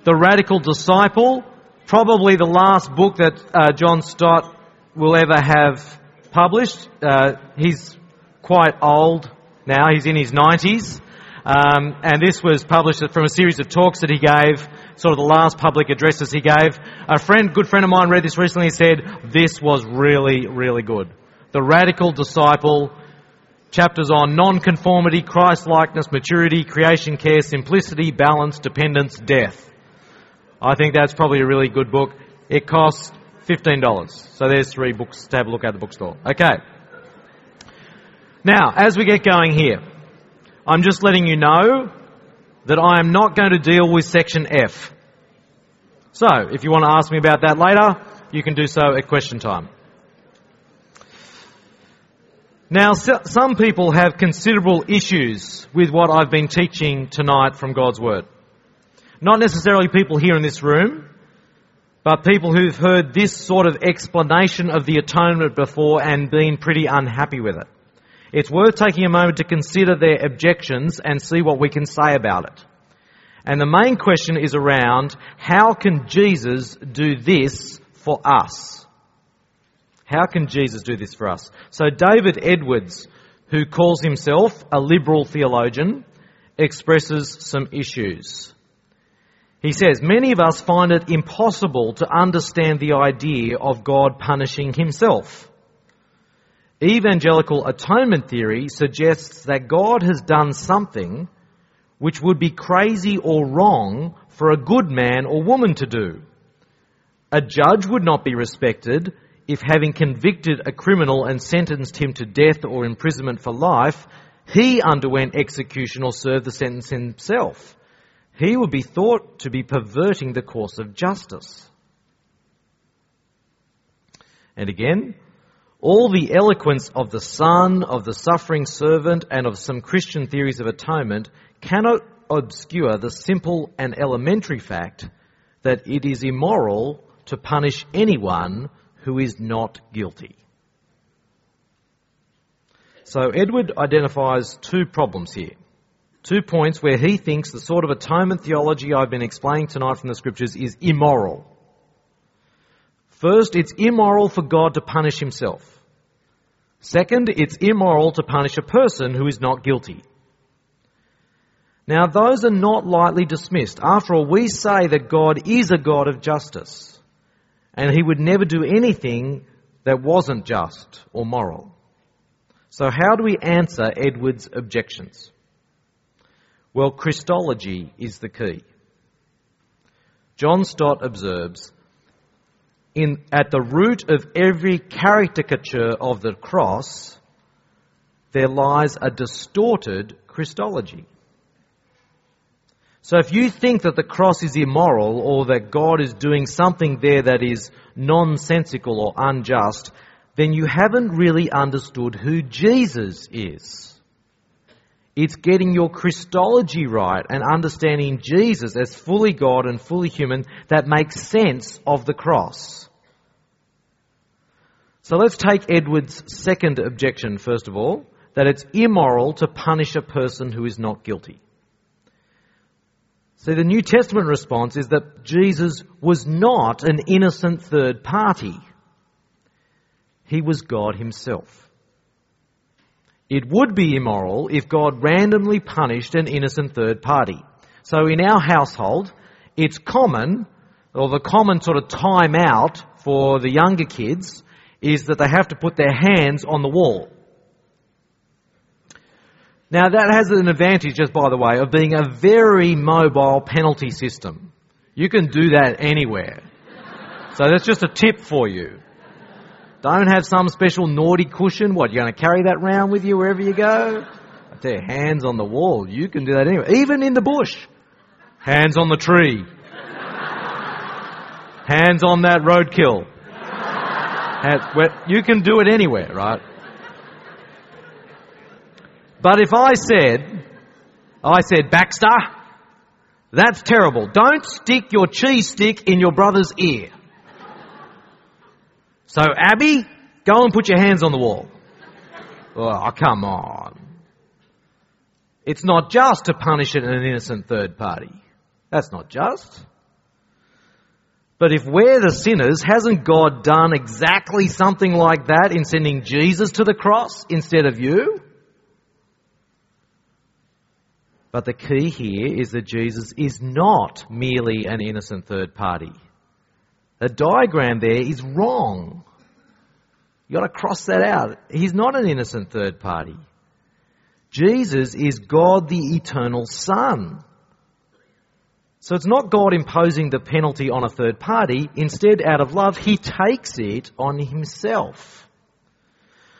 A: The Radical Disciple, probably the last book that uh, John Stott will ever have published. Uh, he's quite old now. He's in his 90s. Um, and this was published from a series of talks that he gave, sort of the last public addresses he gave. A friend, good friend of mine read this recently and said, this was really, really good. The Radical Disciple, chapters on non-conformity, Christ-likeness, maturity, creation care, simplicity, balance, dependence, death. I think that's probably a really good book. It costs $15. So there's three books to have a look at the bookstore. Okay. Now, as we get going here, I'm just letting you know that I am not going to deal with section F. So, if you want to ask me about that later, you can do so at question time. Now, some people have considerable issues with what I've been teaching tonight from God's Word. Not necessarily people here in this room, but people who've heard this sort of explanation of the atonement before and been pretty unhappy with it. It's worth taking a moment to consider their objections and see what we can say about it. And the main question is around how can Jesus do this for us? How can Jesus do this for us? So David Edwards, who calls himself a liberal theologian, expresses some issues. He says, many of us find it impossible to understand the idea of God punishing himself. Evangelical atonement theory suggests that God has done something which would be crazy or wrong for a good man or woman to do. A judge would not be respected if having convicted a criminal and sentenced him to death or imprisonment for life, he underwent execution or served the sentence himself. He would be thought to be perverting the course of justice. And again, all the eloquence of the Son, of the suffering servant, and of some Christian theories of atonement cannot obscure the simple and elementary fact that it is immoral to punish anyone who is not guilty. So Edward identifies two problems here. Two points where he thinks the sort of atonement theology I've been explaining tonight from the scriptures is immoral. First, it's immoral for God to punish himself. Second, it's immoral to punish a person who is not guilty. Now, those are not lightly dismissed. After all, we say that God is a God of justice and he would never do anything that wasn't just or moral. So how do we answer Edward's objections? Well, Christology is the key. John Stott observes, in, at the root of every caricature of the cross, there lies a distorted Christology. So if you think that the cross is immoral or that God is doing something there that is nonsensical or unjust, then you haven't really understood who Jesus is. It's getting your Christology right and understanding Jesus as fully God and fully human that makes sense of the cross. So let's take Edward's second objection first of all, that it's immoral to punish a person who is not guilty. See, the New Testament response is that Jesus was not an innocent third party. He was God himself. It would be immoral if God randomly punished an innocent third party. So in our household, it's common, or the common sort of time out for the younger kids is that they have to put their hands on the wall. Now that has an advantage, just by the way, of being a very mobile penalty system. You can do that anywhere. So that's just a tip for you. Don't have some special naughty cushion. What, you're going to carry that round with you wherever you go? I tell you, hands on the wall. You can do that anywhere. Even in the bush. Hands on the tree. Hands on that roadkill. You can do it anywhere, right? But if I said, I said, Baxter, that's terrible. Don't stick your cheese stick in your brother's ear. So, Abby, go and put your hands on the wall. Oh, come on. It's not just to punish an innocent third party. That's not just. But if we're the sinners, hasn't God done exactly something like that in sending Jesus to the cross instead of you? But the key here is that Jesus is not merely an innocent third party. The diagram there is wrong. You've got to cross that out. He's not an innocent third party. Jesus is God the eternal Son. So it's not God imposing the penalty on a third party. Instead, out of love, he takes it on himself.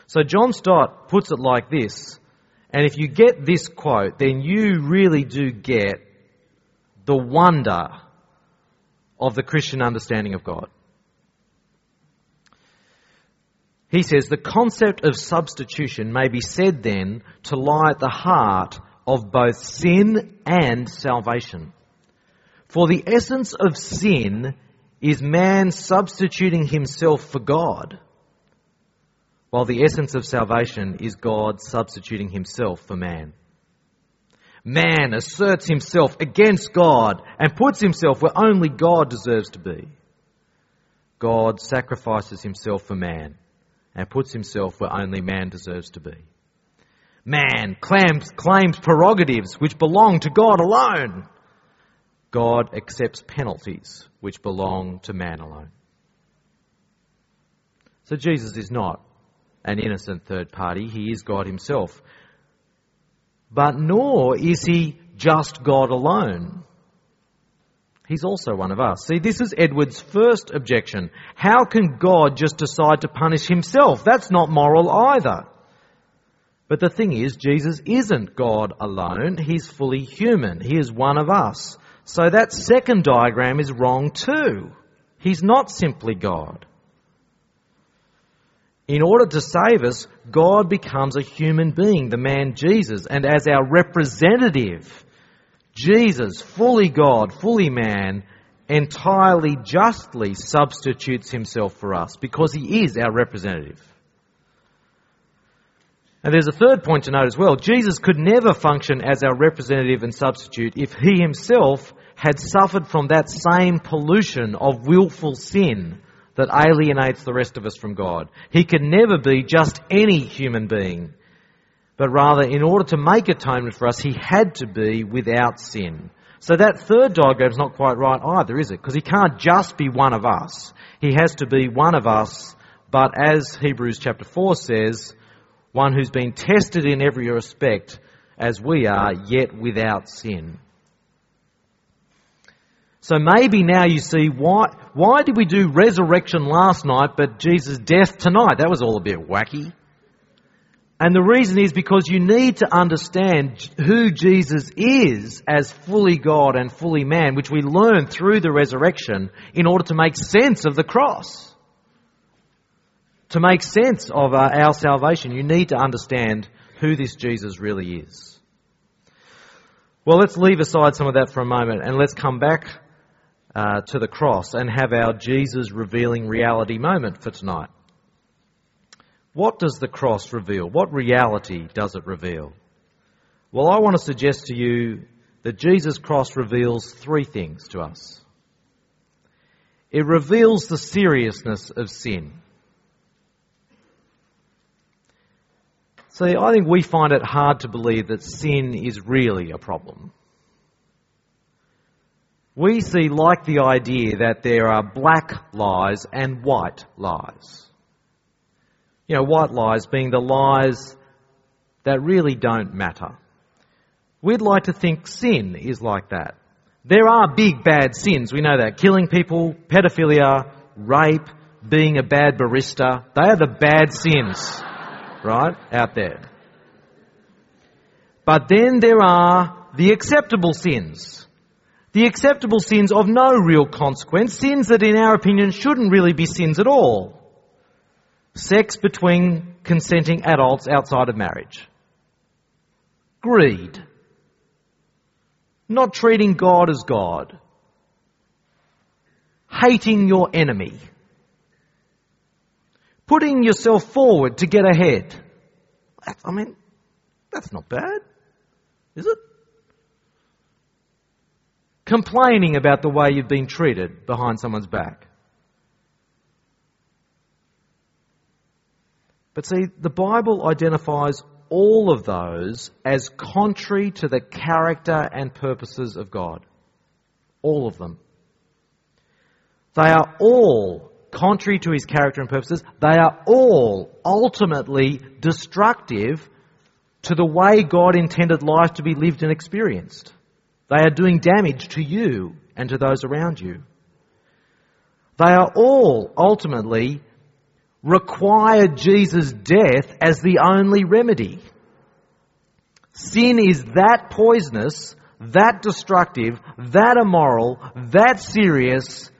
A: So John Stott puts it like this and if you get this quote, then you really do get the wonder of the Christian understanding of God. He says the concept of substitution may be said then to lie at the heart of both sin and salvation. For the essence of sin is man substituting himself for God while the essence of salvation is God substituting himself for man. Man asserts himself against God and puts himself where only God deserves to be. God sacrifices himself for man and puts himself where only man deserves to be. Man claims, claims prerogatives which belong to God alone. God accepts penalties which belong to man alone. So Jesus is not an innocent third party, he is God himself. But nor is he just God alone. He's also one of us. See, this is Edward's first objection. How can God just decide to punish himself? That's not moral either. But the thing is, Jesus isn't God alone. He's fully human. He is one of us. So that second diagram is wrong too. He's not simply God. In order to save us, God becomes a human being, the man Jesus, and as our representative, Jesus, fully God, fully man, entirely justly substitutes himself for us because he is our representative. And there's a third point to note as well. Jesus could never function as our representative and substitute if he himself had suffered from that same pollution of willful sin that alienates the rest of us from God. He can never be just any human being but rather in order to make atonement for us, he had to be without sin. So that third diagram is not quite right either, is it? Because he can't just be one of us. He has to be one of us, but as Hebrews chapter 4 says, one who's been tested in every respect as we are, yet without sin. So maybe now you see why, why did we do resurrection last night but Jesus' death tonight? That was all a bit wacky. And the reason is because you need to understand who Jesus is as fully God and fully man, which we learn through the resurrection in order to make sense of the cross. To make sense of uh, our salvation, you need to understand who this Jesus really is. Well, let's leave aside some of that for a moment and let's come back uh, to the cross and have our Jesus revealing reality moment for tonight. What does the cross reveal? What reality does it reveal? Well, I want to suggest to you that Jesus' cross reveals three things to us. It reveals the seriousness of sin. See, I think we find it hard to believe that sin is really a problem. We see like the idea that there are black lies and white lies. You know, white lies being the lies that really don't matter. We'd like to think sin is like that. There are big bad sins, we know that. Killing people, pedophilia, rape, being a bad barista, they are the bad sins, right, out there. But then there are the acceptable sins. The acceptable sins of no real consequence, sins that in our opinion shouldn't really be sins at all. Sex between consenting adults outside of marriage, greed, not treating God as God, hating your enemy, putting yourself forward to get ahead. I mean, that's not bad, is it? Complaining about the way you've been treated behind someone's back. But see, the Bible identifies all of those as contrary to the character and purposes of God. All of them. They are all contrary to his character and purposes. They are all ultimately destructive to the way God intended life to be lived and experienced. They are doing damage to you and to those around you. They are all ultimately required Jesus' death as the only remedy. Sin is that poisonous, that destructive, that immoral, that serious,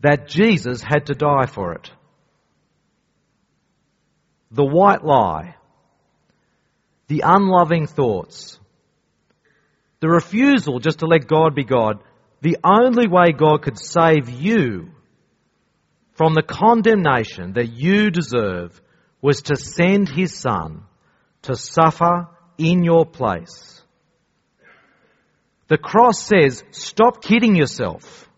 A: that Jesus had to die for it. The white lie, the unloving thoughts, the refusal just to let God be God, the only way God could save you from the condemnation that you deserve was to send his son to suffer in your place The cross says, stop kidding yourself.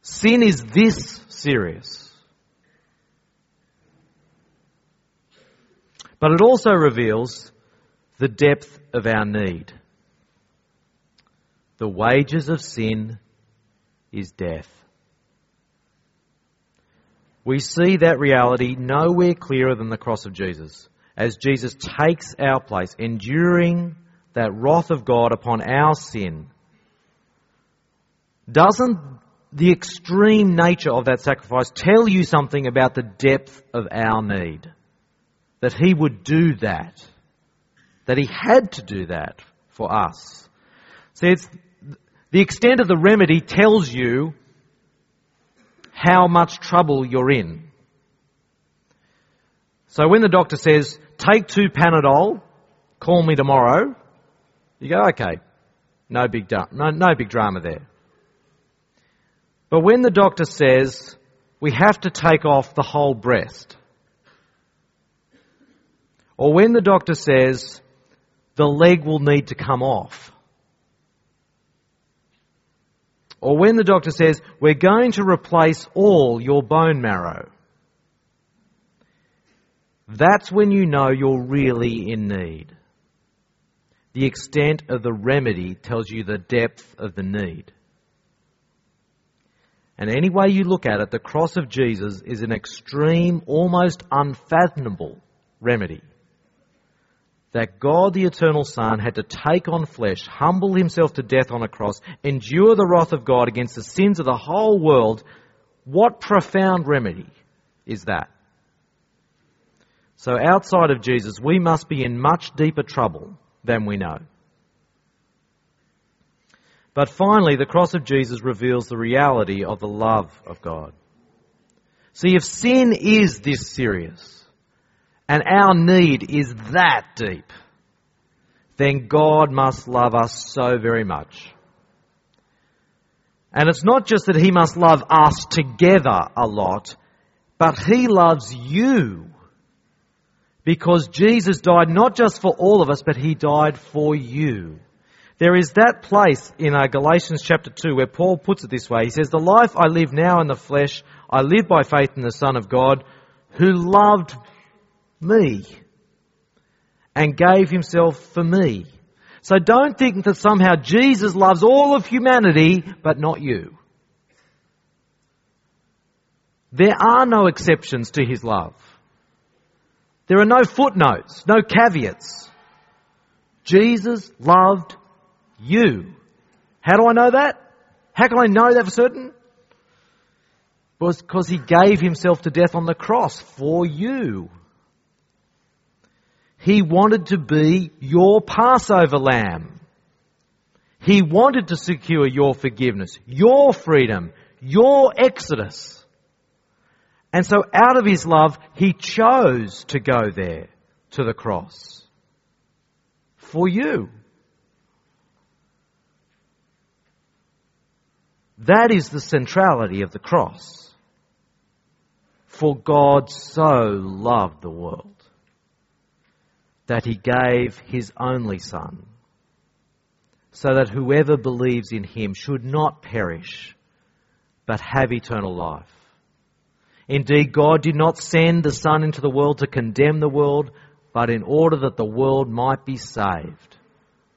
A: Sin is this serious. But it also reveals the depth of our need. The wages of sin is death. We see that reality nowhere clearer than the cross of Jesus, as Jesus takes our place, enduring that wrath of God upon our sin. Doesn't the extreme nature of that sacrifice tell you something about the depth of our need? That He would do that. That He had to do that for us. See, it's the extent of the remedy tells you how much trouble you're in. So when the doctor says, take two Panadol, call me tomorrow, you go, okay, no big, no, no big drama there. But when the doctor says, we have to take off the whole breast, or when the doctor says, the leg will need to come off, Or when the doctor says, we're going to replace all your bone marrow. That's when you know you're really in need. The extent of the remedy tells you the depth of the need. And any way you look at it, the cross of Jesus is an extreme, almost unfathomable remedy that God the eternal Son had to take on flesh, humble himself to death on a cross, endure the wrath of God against the sins of the whole world, what profound remedy is that? So outside of Jesus, we must be in much deeper trouble than we know. But finally, the cross of Jesus reveals the reality of the love of God. See, if sin is this serious, and our need is that deep, then God must love us so very much. And it's not just that He must love us together a lot, but He loves you. Because Jesus died not just for all of us, but He died for you. There is that place in uh, Galatians chapter 2 where Paul puts it this way. He says, The life I live now in the flesh, I live by faith in the Son of God, who loved me and gave himself for me. So don't think that somehow Jesus loves all of humanity, but not you. There are no exceptions to his love. There are no footnotes, no caveats. Jesus loved you. How do I know that? How can I know that for certain? Because he gave himself to death on the cross for you. He wanted to be your Passover lamb. He wanted to secure your forgiveness, your freedom, your exodus. And so out of his love, he chose to go there to the cross for you. That is the centrality of the cross. For God so loved the world that he gave his only Son, so that whoever believes in him should not perish, but have eternal life. Indeed, God did not send the Son into the world to condemn the world, but in order that the world might be saved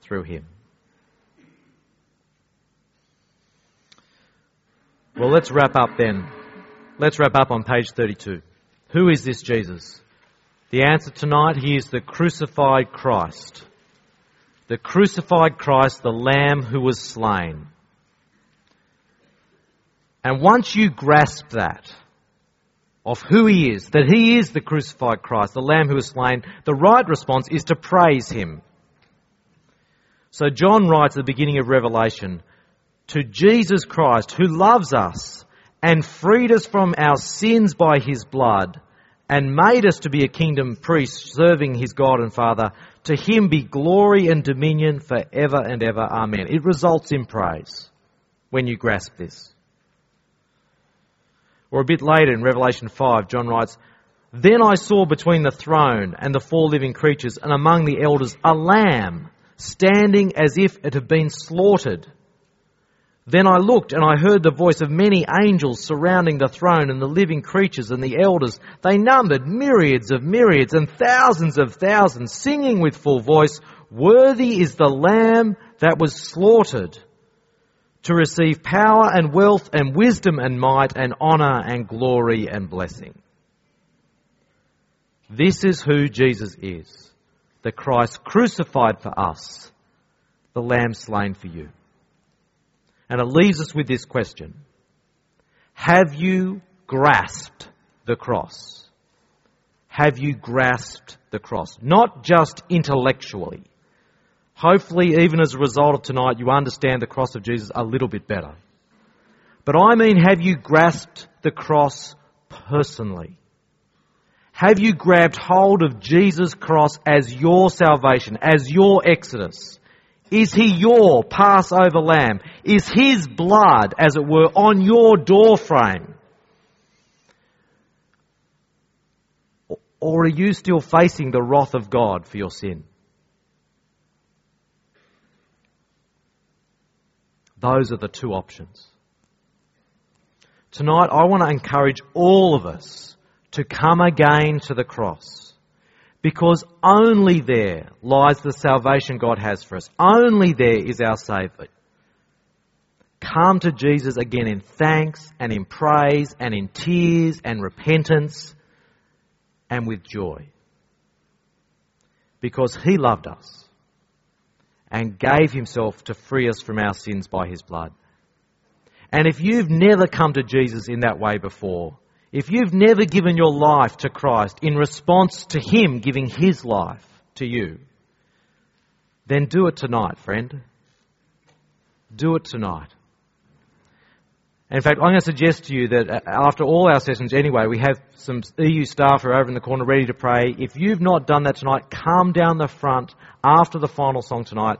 A: through him. Well, let's wrap up then. Let's wrap up on page 32. Who is this Jesus? The answer tonight, he is the crucified Christ. The crucified Christ, the Lamb who was slain. And once you grasp that, of who he is, that he is the crucified Christ, the Lamb who was slain, the right response is to praise him. So John writes at the beginning of Revelation, to Jesus Christ who loves us and freed us from our sins by his blood and made us to be a kingdom priest serving his God and Father. To him be glory and dominion forever and ever. Amen. It results in praise when you grasp this. Or a bit later in Revelation 5, John writes, Then I saw between the throne and the four living creatures and among the elders a lamb standing as if it had been slaughtered. Then I looked and I heard the voice of many angels surrounding the throne and the living creatures and the elders. They numbered myriads of myriads and thousands of thousands, singing with full voice, Worthy is the Lamb that was slaughtered to receive power and wealth and wisdom and might and honor and glory and blessing. This is who Jesus is. The Christ crucified for us. The Lamb slain for you. And it leaves us with this question. Have you grasped the cross? Have you grasped the cross? Not just intellectually. Hopefully, even as a result of tonight, you understand the cross of Jesus a little bit better. But I mean, have you grasped the cross personally? Have you grabbed hold of Jesus' cross as your salvation, as your exodus? Is he your Passover lamb? Is his blood, as it were, on your doorframe? Or are you still facing the wrath of God for your sin? Those are the two options. Tonight, I want to encourage all of us to come again to the cross. Because only there lies the salvation God has for us. Only there is our Saviour. Come to Jesus again in thanks and in praise and in tears and repentance and with joy. Because He loved us and gave himself to free us from our sins by his blood. And if you've never come to Jesus in that way before, if you've never given your life to Christ in response to him giving his life to you, then do it tonight, friend. Do it tonight. In fact, I'm going to suggest to you that uh, after all our sessions anyway, we have some EU staff who are over in the corner ready to pray. If you've not done that tonight, come down the front after the final song tonight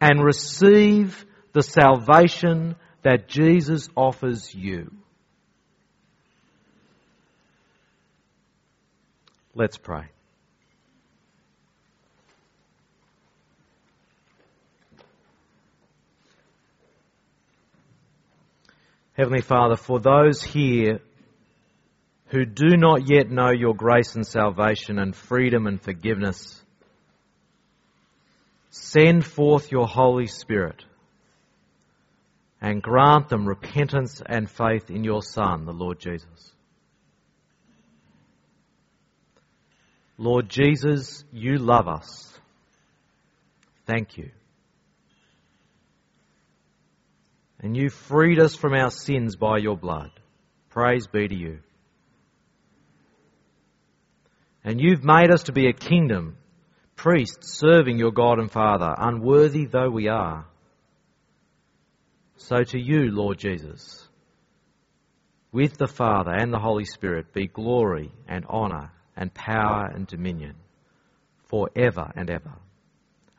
A: and receive the salvation that Jesus offers you. Let's pray. Heavenly Father, for those here who do not yet know your grace and salvation and freedom and forgiveness, send forth your Holy Spirit and grant them repentance and faith in your Son, the Lord Jesus. Lord Jesus, you love us. Thank you. And you freed us from our sins by your blood. Praise be to you. And you've made us to be a kingdom, priests serving your God and Father, unworthy though we are. So to you, Lord Jesus, with the Father and the Holy Spirit, be glory and honour and power and dominion forever and ever.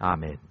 A: Amen.